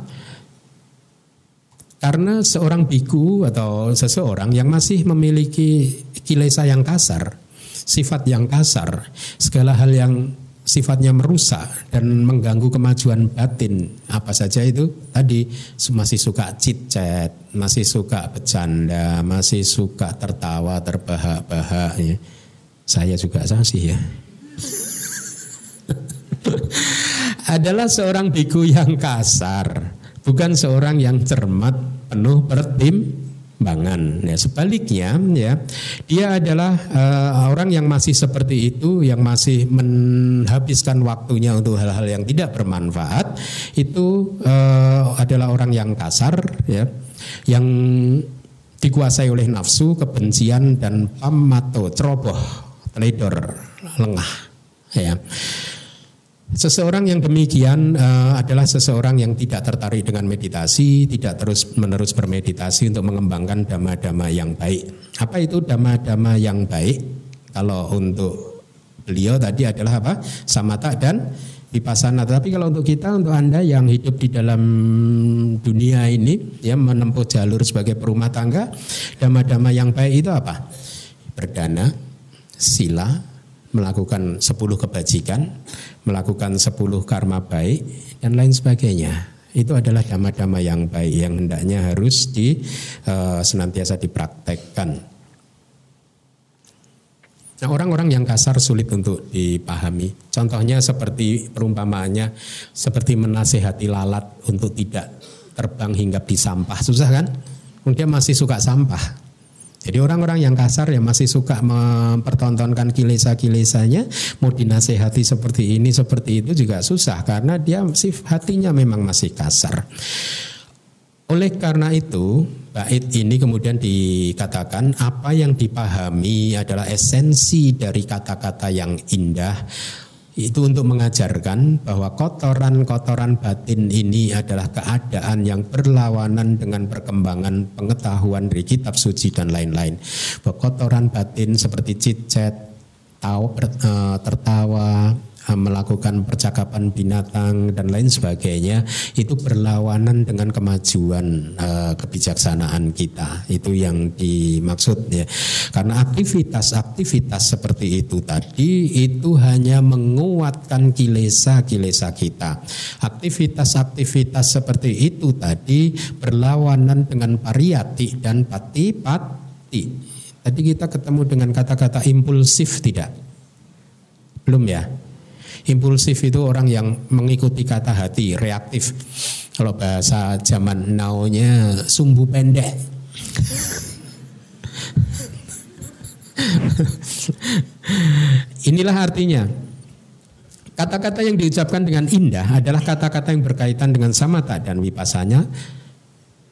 Karena seorang biku atau seseorang yang masih memiliki kilesa yang kasar, sifat yang kasar, segala hal yang sifatnya merusak dan mengganggu kemajuan batin apa saja itu tadi masih suka chit chat, masih suka bercanda, masih suka tertawa terbahak-bahak ya. Saya juga sih ya. adalah seorang biku yang kasar, bukan seorang yang cermat, penuh pertimbangan. Ya, sebaliknya, ya, dia adalah uh, orang yang masih seperti itu, yang masih menghabiskan waktunya untuk hal-hal yang tidak bermanfaat. Itu uh, adalah orang yang kasar, ya, yang dikuasai oleh nafsu, kebencian dan pamato, ceroboh, teledor, lengah. Ya. Seseorang yang demikian uh, adalah seseorang yang tidak tertarik dengan meditasi, tidak terus menerus bermeditasi untuk mengembangkan dhamma-dhamma yang baik. Apa itu dhamma-dhamma yang baik? Kalau untuk beliau tadi adalah apa? Samata dan vipassana. Tapi kalau untuk kita, untuk anda yang hidup di dalam dunia ini, ya menempuh jalur sebagai perumah tangga, dhamma-dhamma yang baik itu apa? Berdana, sila, melakukan sepuluh kebajikan, melakukan sepuluh karma baik, dan lain sebagainya. Itu adalah dhamma-dhamma yang baik yang hendaknya harus di uh, senantiasa dipraktekkan. Nah, orang-orang yang kasar sulit untuk dipahami. Contohnya seperti perumpamaannya seperti menasehati lalat untuk tidak terbang hingga di sampah. Susah kan? Dia masih suka sampah. Jadi orang-orang yang kasar yang masih suka mempertontonkan kilesa-kilesanya mau dinasehati seperti ini seperti itu juga susah karena dia hatinya memang masih kasar. Oleh karena itu, bait ini kemudian dikatakan apa yang dipahami adalah esensi dari kata-kata yang indah itu untuk mengajarkan bahwa kotoran-kotoran batin ini adalah keadaan yang berlawanan dengan perkembangan pengetahuan dari kitab suci dan lain-lain. Bahwa kotoran batin seperti cicet, eh, tertawa, melakukan percakapan binatang dan lain sebagainya itu berlawanan dengan kemajuan uh, kebijaksanaan kita. Itu yang dimaksud ya. Karena aktivitas-aktivitas seperti itu tadi itu hanya menguatkan kilesa-kilesa kita. Aktivitas-aktivitas seperti itu tadi berlawanan dengan pariyati dan pati-pati. Tadi kita ketemu dengan kata-kata impulsif tidak? Belum ya Impulsif itu orang yang mengikuti kata hati, reaktif. Kalau bahasa zaman now-nya sumbu pendek. Inilah artinya. Kata-kata yang diucapkan dengan indah adalah kata-kata yang berkaitan dengan samata dan wipasanya.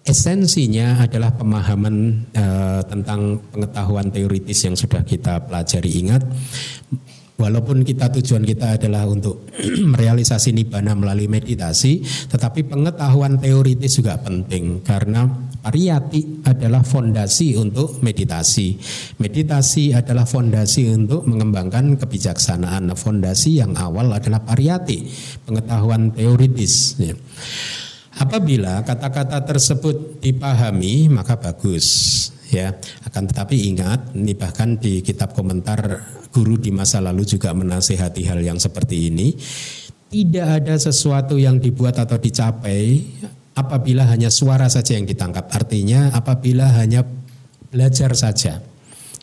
Esensinya adalah pemahaman uh, tentang pengetahuan teoritis yang sudah kita pelajari. Ingat, Walaupun kita tujuan kita adalah untuk merealisasi nibbana melalui meditasi, tetapi pengetahuan teoritis juga penting karena pariyati adalah fondasi untuk meditasi. Meditasi adalah fondasi untuk mengembangkan kebijaksanaan. Fondasi yang awal adalah pariyati, pengetahuan teoritis. Ya. Apabila kata-kata tersebut dipahami maka bagus ya. Akan tetapi ingat, ini bahkan di kitab komentar guru di masa lalu juga menasehati hal yang seperti ini. Tidak ada sesuatu yang dibuat atau dicapai apabila hanya suara saja yang ditangkap. Artinya apabila hanya belajar saja.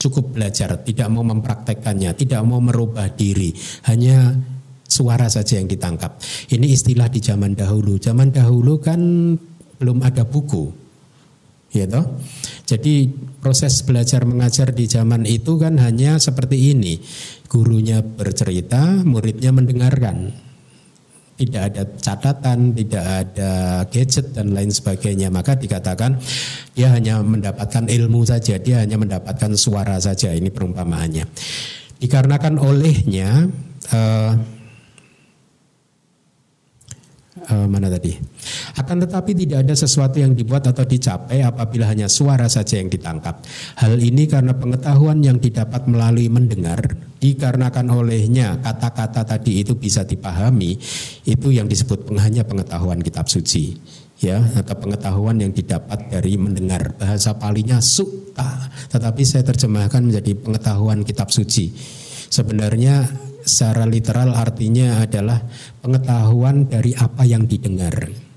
Cukup belajar, tidak mau mempraktekkannya, tidak mau merubah diri, hanya suara saja yang ditangkap. Ini istilah di zaman dahulu. Zaman dahulu kan belum ada buku, ya toh. Jadi proses belajar mengajar di zaman itu kan hanya seperti ini. Gurunya bercerita, muridnya mendengarkan. Tidak ada catatan, tidak ada gadget dan lain sebagainya. Maka dikatakan dia hanya mendapatkan ilmu saja, dia hanya mendapatkan suara saja. Ini perumpamaannya. Dikarenakan olehnya uh, uh, mana tadi? Akan tetapi tidak ada sesuatu yang dibuat atau dicapai apabila hanya suara saja yang ditangkap. Hal ini karena pengetahuan yang didapat melalui mendengar, dikarenakan olehnya kata-kata tadi itu bisa dipahami, itu yang disebut hanya pengetahuan kitab suci ya atau pengetahuan yang didapat dari mendengar bahasa palinya sukta tetapi saya terjemahkan menjadi pengetahuan kitab suci sebenarnya secara literal artinya adalah pengetahuan dari apa yang didengar.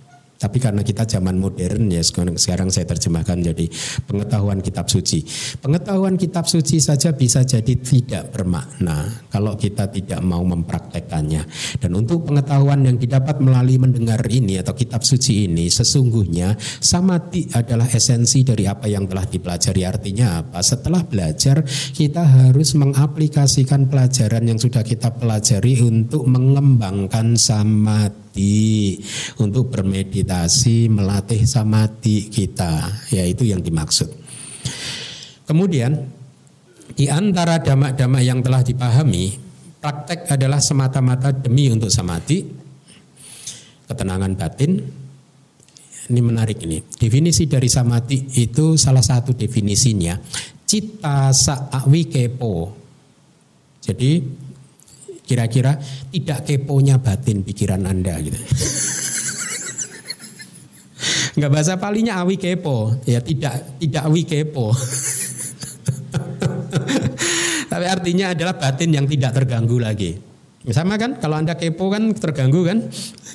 Tapi karena kita zaman modern ya sekarang saya terjemahkan jadi pengetahuan kitab suci. Pengetahuan kitab suci saja bisa jadi tidak bermakna kalau kita tidak mau mempraktekannya. Dan untuk pengetahuan yang didapat melalui mendengar ini atau kitab suci ini sesungguhnya samati adalah esensi dari apa yang telah dipelajari. Artinya apa? Setelah belajar kita harus mengaplikasikan pelajaran yang sudah kita pelajari untuk mengembangkan samadhi samadhi, untuk bermeditasi, melatih samadhi kita, yaitu yang dimaksud. Kemudian di antara damak-damak yang telah dipahami, praktek adalah semata-mata demi untuk samati, ketenangan batin. Ini menarik ini. Definisi dari samati itu salah satu definisinya cita sa'awi kepo. Jadi kira-kira tidak keponya batin pikiran Anda gitu. Enggak bahasa palinya awi kepo, ya tidak tidak awi kepo. Tapi artinya adalah batin yang tidak terganggu lagi. Sama kan? Kalau Anda kepo kan terganggu kan?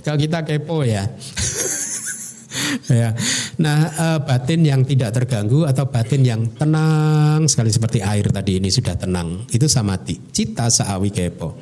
Kalau kita kepo ya. ya. Nah, eh, batin yang tidak terganggu atau batin yang tenang sekali seperti air tadi ini sudah tenang, itu samati. Cita saawi kepo.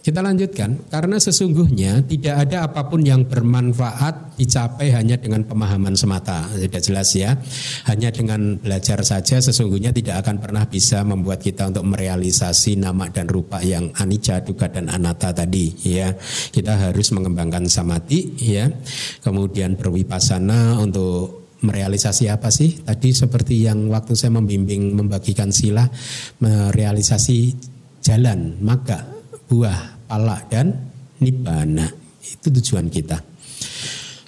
Kita lanjutkan, karena sesungguhnya tidak ada apa pun yang bermanfaat dicapai hanya dengan pemahaman semata. Sudah jelas ya, hanya dengan belajar saja sesungguhnya tidak akan pernah bisa membuat kita untuk merealisasi nama dan rupa yang anicca, dukkha dan anatta tadi. Ya, kita harus mengembangkan samati, ya, kemudian berwipasana untuk merealisasi apa sih? Tadi seperti yang waktu saya membimbing membagikan sila, merealisasi jalan, maka buah, pala dan nibbana. Itu tujuan kita.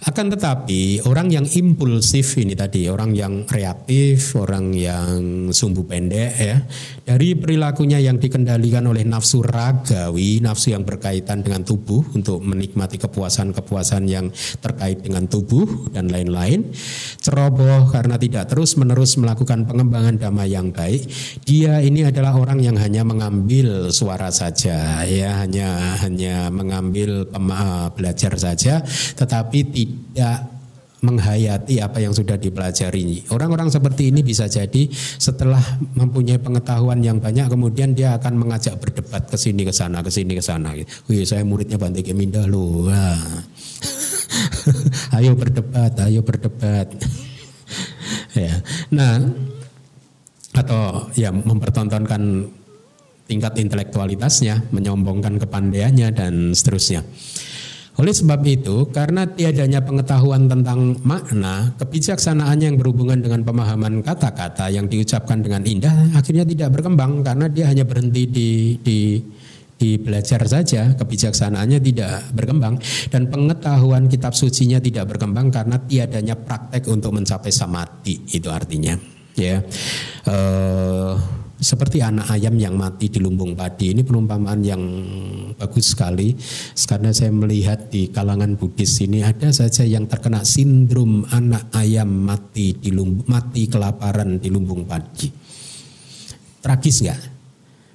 Akan tetapi orang yang impulsif ini tadi, orang yang reaktif, orang yang sumbu pendek ya, dari perilakunya yang dikendalikan oleh nafsu ragawi, nafsu yang berkaitan dengan tubuh untuk menikmati kepuasan-kepuasan yang terkait dengan tubuh dan lain-lain, ceroboh karena tidak terus-menerus melakukan pengembangan dhamma yang baik, dia ini adalah orang yang hanya mengambil suara saja, ya hanya hanya mengambil belajar saja, tetapi tidak tidak menghayati apa yang sudah dipelajari. Orang-orang seperti ini bisa jadi setelah mempunyai pengetahuan yang banyak kemudian dia akan mengajak berdebat ke sini ke sana ke sini ke sana. Wih, saya muridnya Bante Kemindah loh. ayo berdebat, ayo berdebat. ya. Nah, atau ya mempertontonkan tingkat intelektualitasnya, menyombongkan kepandaiannya dan seterusnya. Oleh sebab itu, karena tiadanya pengetahuan tentang makna, kebijaksanaan yang berhubungan dengan pemahaman kata-kata yang diucapkan dengan indah akhirnya tidak berkembang karena dia hanya berhenti di di di belajar saja, kebijaksanaannya tidak berkembang dan pengetahuan kitab sucinya tidak berkembang karena tiadanya praktek untuk mencapai samadhi itu artinya ya. Uh, seperti anak ayam yang mati di lumbung padi. Ini perumpamaan yang bagus sekali. Karena saya melihat di kalangan Buddhis ini ada saja yang terkena sindrom anak ayam mati di lumbung, mati kelaparan di lumbung padi. Tragis nggak?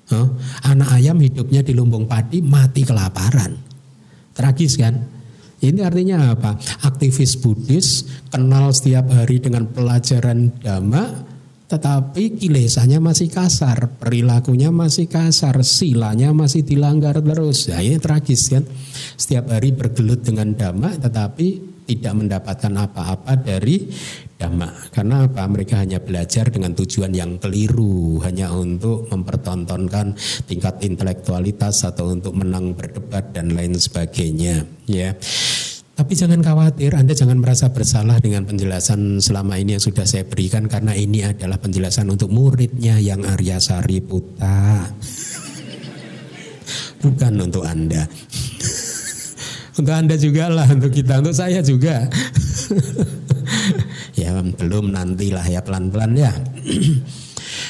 Huh? anak ayam hidupnya di lumbung padi mati kelaparan. Tragis kan? Ini artinya apa? Aktivis Buddhis kenal setiap hari dengan pelajaran dhamma tetapi kilesanya masih kasar, perilakunya masih kasar, silanya masih dilanggar terus. Ya ini tragis kan. Setiap hari bergelut dengan dhamma tetapi tidak mendapatkan apa-apa dari dhamma. Karena apa? Mereka hanya belajar dengan tujuan yang keliru, hanya untuk mempertontonkan tingkat intelektualitas atau untuk menang berdebat dan lain sebagainya, ya. Tapi jangan khawatir, Anda jangan merasa bersalah dengan penjelasan selama ini yang sudah saya berikan karena ini adalah penjelasan untuk muridnya yang Arya Sariputa. Bukan untuk Anda. untuk Anda juga lah, untuk kita, untuk saya juga. ya belum nantilah ya pelan-pelan ya.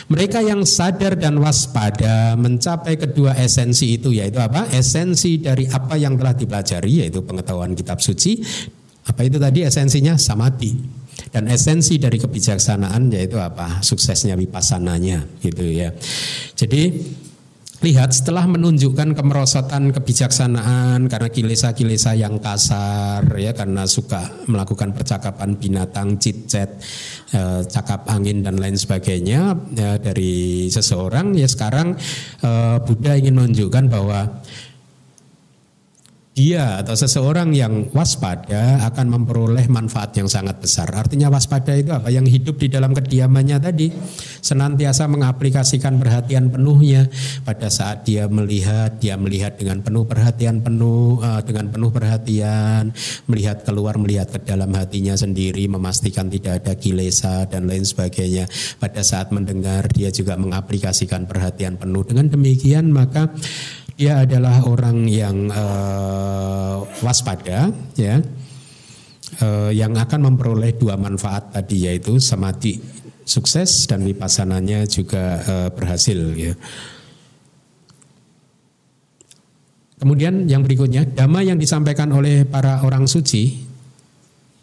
Mereka yang sadar dan waspada mencapai kedua esensi itu yaitu apa? Esensi dari apa yang telah dipelajari yaitu pengetahuan kitab suci. Apa itu tadi esensinya? Samadhi. Dan esensi dari kebijaksanaan yaitu apa? Suksesnya wipassananya gitu ya. Jadi Lihat setelah menunjukkan kemerosotan kebijaksanaan karena kilesa-kilesa yang kasar ya karena suka melakukan percakapan binatang, cicet, eh, cakap angin dan lain sebagainya ya, dari seseorang ya sekarang eh, Buddha ingin menunjukkan bahwa dia atau seseorang yang waspada akan memperoleh manfaat yang sangat besar. Artinya waspada itu apa? Yang hidup di dalam kediamannya tadi senantiasa mengaplikasikan perhatian penuhnya pada saat dia melihat, dia melihat dengan penuh perhatian penuh uh, dengan penuh perhatian, melihat keluar, melihat ke dalam hatinya sendiri, memastikan tidak ada kilesa dan lain sebagainya. Pada saat mendengar dia juga mengaplikasikan perhatian penuh. Dengan demikian maka dia adalah orang yang uh, waspada ya uh, yang akan memperoleh dua manfaat tadi yaitu samadhi sukses dan wipassananya juga uh, berhasil ya. Kemudian yang berikutnya dhamma yang disampaikan oleh para orang suci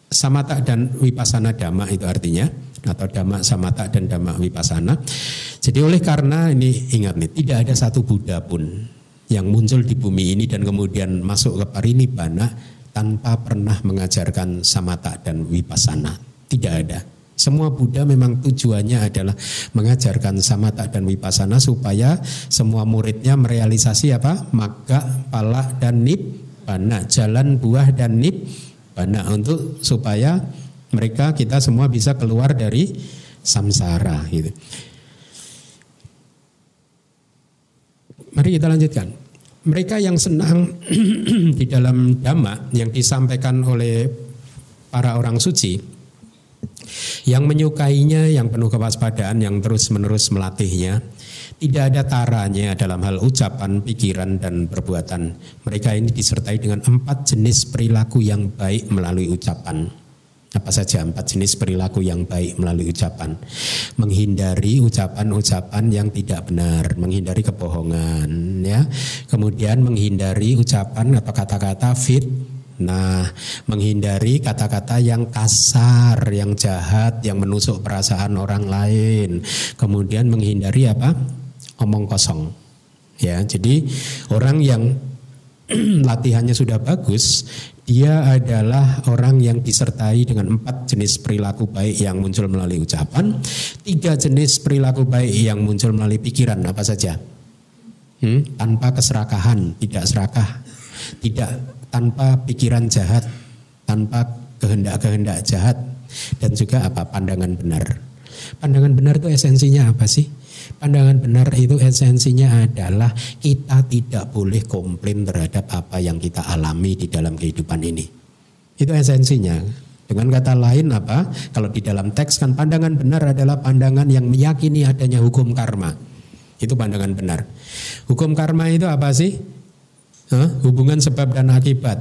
samata dan wipasana dhamma itu artinya atau dhamma samata dan dhamma wipasana. Jadi oleh karena ini ingat nih tidak ada satu Buddha pun yang muncul di bumi ini dan kemudian masuk ke parinibbana tanpa pernah mengajarkan samata dan wipasana. Tidak ada. Semua Buddha memang tujuannya adalah mengajarkan samata dan wipasana supaya semua muridnya merealisasi apa? Maka, pala dan nibbana, jalan buah dan nibbana untuk supaya mereka kita semua bisa keluar dari samsara gitu. Mari kita lanjutkan. Mereka yang senang di dalam dhamma yang disampaikan oleh para orang suci, yang menyukainya, yang penuh kewaspadaan, yang terus-menerus melatihnya, tidak ada taranya dalam hal ucapan, pikiran, dan perbuatan. Mereka ini disertai dengan empat jenis perilaku yang baik melalui ucapan apa saja empat jenis perilaku yang baik melalui ucapan. Menghindari ucapan-ucapan yang tidak benar, menghindari kebohongan, ya. Kemudian menghindari ucapan atau kata-kata fit Nah, menghindari kata-kata yang kasar, yang jahat, yang menusuk perasaan orang lain. Kemudian menghindari apa? Omong kosong. Ya, jadi orang yang latihannya sudah bagus, dia adalah orang yang disertai dengan empat jenis perilaku baik yang muncul melalui ucapan, tiga jenis perilaku baik yang muncul melalui pikiran apa saja, hmm? tanpa keserakahan, tidak serakah, tidak tanpa pikiran jahat, tanpa kehendak-kehendak jahat, dan juga apa pandangan benar. Pandangan benar itu esensinya apa sih? Pandangan benar itu esensinya adalah kita tidak boleh komplain terhadap apa yang kita alami di dalam kehidupan ini. Itu esensinya. Dengan kata lain apa? Kalau di dalam teks kan pandangan benar adalah pandangan yang meyakini adanya hukum karma. Itu pandangan benar. Hukum karma itu apa sih? Hah? Hubungan sebab dan akibat.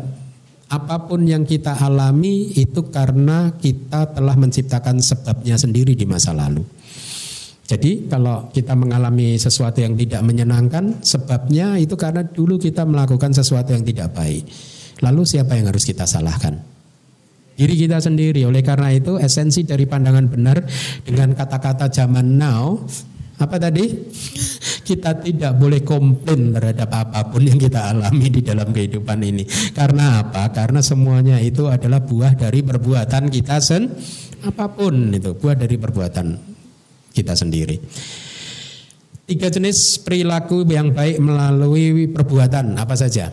Apa pun yang kita alami itu karena kita telah menciptakan sebabnya sendiri di masa lalu. Jadi kalau kita mengalami sesuatu yang tidak menyenangkan, sebabnya itu karena dulu kita melakukan sesuatu yang tidak baik. Lalu siapa yang harus kita salahkan? Diri kita sendiri. Oleh karena itu esensi dari pandangan benar dengan kata-kata zaman now apa tadi? Kita tidak boleh komplain terhadap apa pun yang kita alami di dalam kehidupan ini. Karena apa? Karena semuanya itu adalah buah dari perbuatan kita sen apa pun itu, buah dari perbuatan kita sendiri. Tiga jenis perilaku yang baik melalui perbuatan apa saja?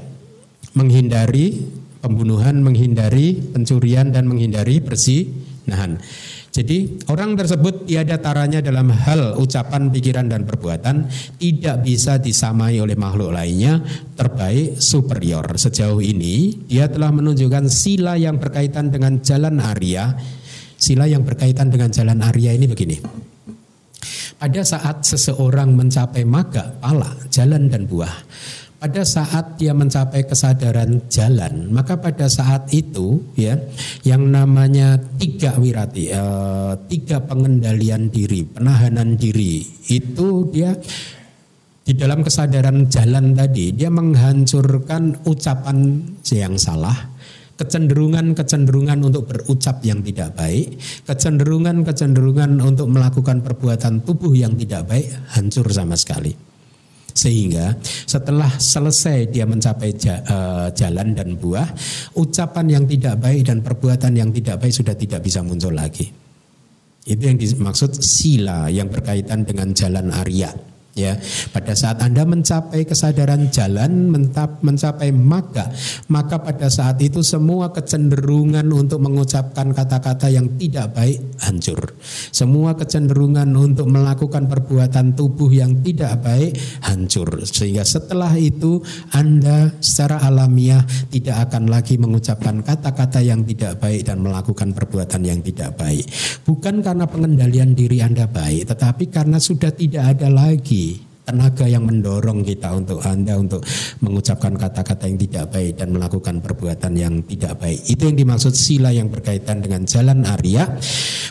Menghindari pembunuhan, menghindari pencurian dan menghindari bersih-nahan. Jadi orang tersebut tiada taranya dalam hal ucapan, pikiran dan perbuatan tidak bisa disamai oleh makhluk lainnya terbaik superior. Sejauh ini dia telah menunjukkan sila yang berkaitan dengan jalan Arya. Sila yang berkaitan dengan jalan Arya ini begini. Pada saat seseorang mencapai maga, pala, jalan dan buah, pada saat dia mencapai kesadaran jalan, maka pada saat itu ya yang namanya tiga wirati, eh, tiga pengendalian diri, penahanan diri itu dia di dalam kesadaran jalan tadi dia menghancurkan ucapan yang salah, kecenderungan-kecenderungan untuk berucap yang tidak baik, kecenderungan-kecenderungan untuk melakukan perbuatan tubuh yang tidak baik hancur sama sekali. Sehingga setelah selesai dia mencapai eh, jalan dan buah, ucapan yang tidak baik dan perbuatan yang tidak baik sudah tidak bisa muncul lagi. Itu yang dimaksud sila yang berkaitan dengan jalan Arya. Ya, pada saat Anda mencapai kesadaran jalan, mencapai maga, maka pada saat itu semua kecenderungan untuk mengucapkan kata-kata yang tidak baik hancur. Semua kecenderungan untuk melakukan perbuatan tubuh yang tidak baik hancur. Sehingga setelah itu Anda secara alamiah tidak akan lagi mengucapkan kata-kata yang tidak baik dan melakukan perbuatan yang tidak baik. Bukan karena pengendalian diri Anda baik, tetapi karena sudah tidak ada lagi tenaga yang mendorong kita untuk Anda untuk mengucapkan kata-kata yang tidak baik dan melakukan perbuatan yang tidak baik. Itu yang dimaksud sila yang berkaitan dengan jalan Arya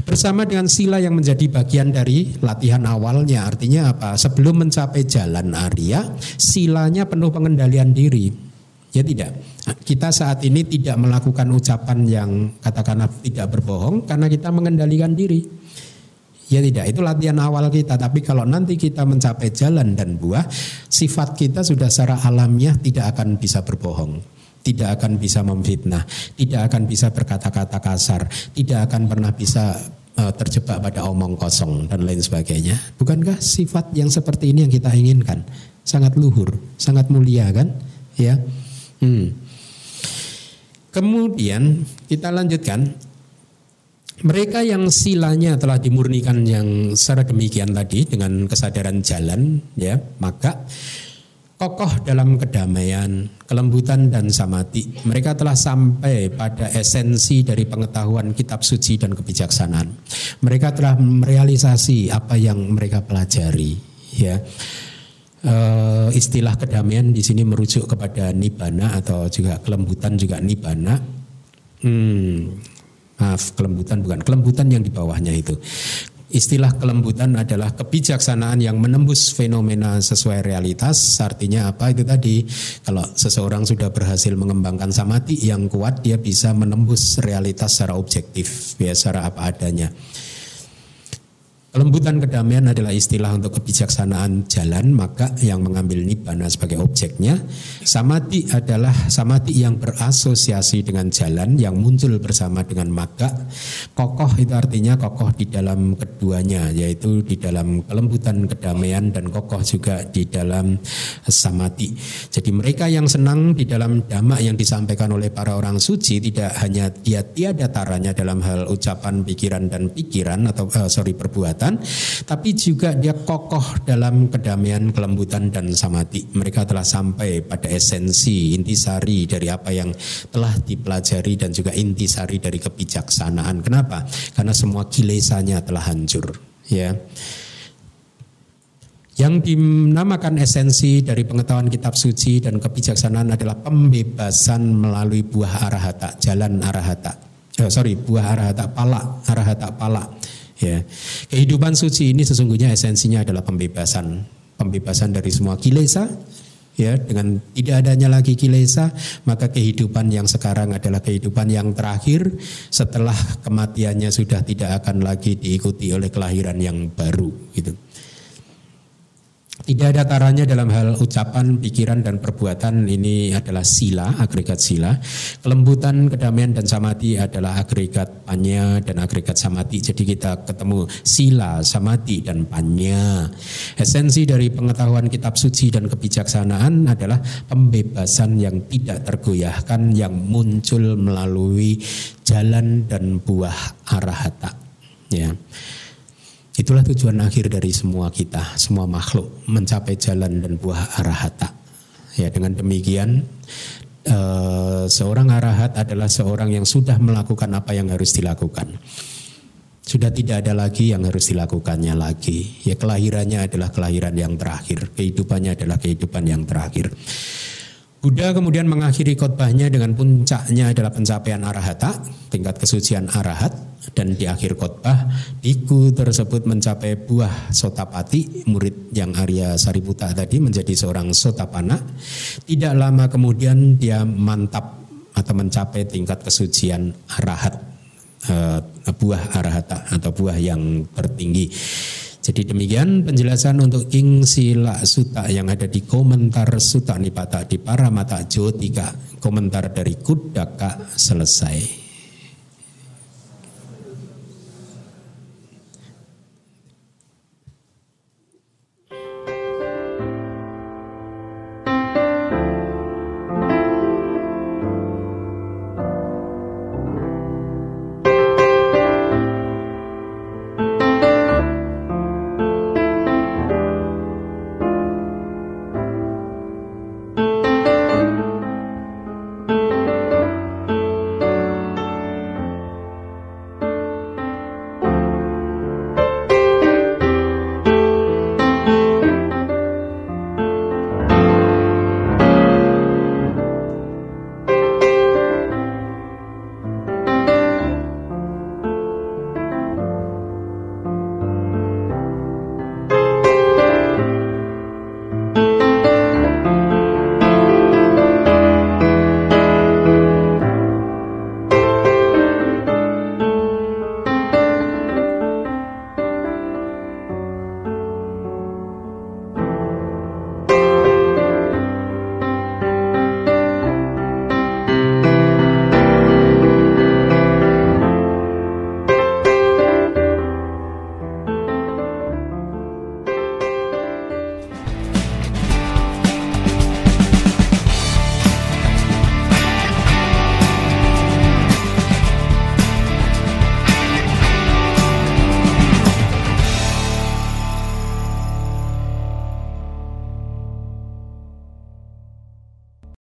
bersama dengan sila yang menjadi bagian dari latihan awalnya. Artinya apa? Sebelum mencapai jalan Arya, silanya penuh pengendalian diri. Ya tidak. Kita saat ini tidak melakukan ucapan yang katakanlah tidak berbohong karena kita mengendalikan diri. Ya tidak, itu latihan awal kita. Tapi kalau nanti kita mencapai jalan dan buah, sifat kita sudah secara alamiah tidak akan bisa berbohong. Tidak akan bisa memfitnah, tidak akan bisa berkata-kata kasar, tidak akan pernah bisa uh, terjebak pada omong kosong dan lain sebagainya. Bukankah sifat yang seperti ini yang kita inginkan? Sangat luhur, sangat mulia kan? Ya. Hmm. Kemudian kita lanjutkan mereka yang silanya telah dimurnikan yang secara demikian tadi dengan kesadaran jalan ya maka kokoh dalam kedamaian kelembutan dan samati. Mereka telah sampai pada esensi dari pengetahuan kitab suci dan kebijaksanaan. Mereka telah merealisasi apa yang mereka pelajari ya. E, istilah kedamaian di sini merujuk kepada nibana atau juga kelembutan juga nibana hmm, maaf kelembutan bukan kelembutan yang di bawahnya itu Istilah kelembutan adalah kebijaksanaan yang menembus fenomena sesuai realitas. Artinya apa itu tadi? Kalau seseorang sudah berhasil mengembangkan samati yang kuat, dia bisa menembus realitas secara objektif, ya secara apa adanya. Kelembutan kedamaian adalah istilah untuk kebijaksanaan jalan, maka yang mengambil nibbana sebagai objeknya. Samati adalah samati yang berasosiasi dengan jalan yang muncul bersama dengan maka. Kokoh itu artinya kokoh di dalam keduanya, yaitu di dalam kelembutan kedamaian dan kokoh juga di dalam samati. Jadi mereka yang senang di dalam dhamma yang disampaikan oleh para orang suci tidak hanya dia tiada taranya dalam hal ucapan, pikiran dan pikiran atau uh, sorry perbuatan tapi juga dia kokoh dalam kedamaian, kelembutan dan samati. Mereka telah sampai pada esensi intisari dari apa yang telah dipelajari dan juga intisari dari kebijaksanaan. Kenapa? Karena semua kilesanya telah hancur. Ya. Yang dinamakan esensi dari pengetahuan kitab suci dan kebijaksanaan adalah pembebasan melalui buah arahata, jalan arahata. Oh, sorry, buah arahata pala, arahata pala Ya, kehidupan suci ini sesungguhnya esensinya adalah pembebasan, pembebasan dari semua kilesa. Ya, dengan tidak adanya lagi kilesa, maka kehidupan yang sekarang adalah kehidupan yang terakhir setelah kematiannya sudah tidak akan lagi diikuti oleh kelahiran yang baru gitu. Tidak ada taranya dalam hal ucapan, pikiran, dan perbuatan ini adalah sila, agregat sila. Kelembutan, kedamaian, dan samati adalah agregat panya dan agregat samati. Jadi kita ketemu sila, samati, dan panya. Esensi dari pengetahuan kitab suci dan kebijaksanaan adalah pembebasan yang tidak tergoyahkan yang muncul melalui jalan dan buah arahata. Ya. Itulah tujuan akhir dari semua kita, semua makhluk mencapai jalan dan buah arahata. Ya dengan demikian uh, seorang arahat adalah seorang yang sudah melakukan apa yang harus dilakukan. Sudah tidak ada lagi yang harus dilakukannya lagi. Ya kelahirannya adalah kelahiran yang terakhir, kehidupannya adalah kehidupan yang terakhir. Buddha kemudian mengakhiri khotbahnya dengan puncaknya adalah pencapaian arahata, tingkat kesucian arahat, dan di akhir khotbah biku tersebut mencapai buah sotapati, murid yang Arya Sariputa tadi menjadi seorang sotapana. Tidak lama kemudian dia mantap atau mencapai tingkat kesucian arahat, eh, buah arahata atau buah yang tertinggi. Jadi demikian penjelasan untuk King Sila Suta yang ada di komentar Suta Nipata di Paramata Jotika. Komentar dari Kudaka selesai.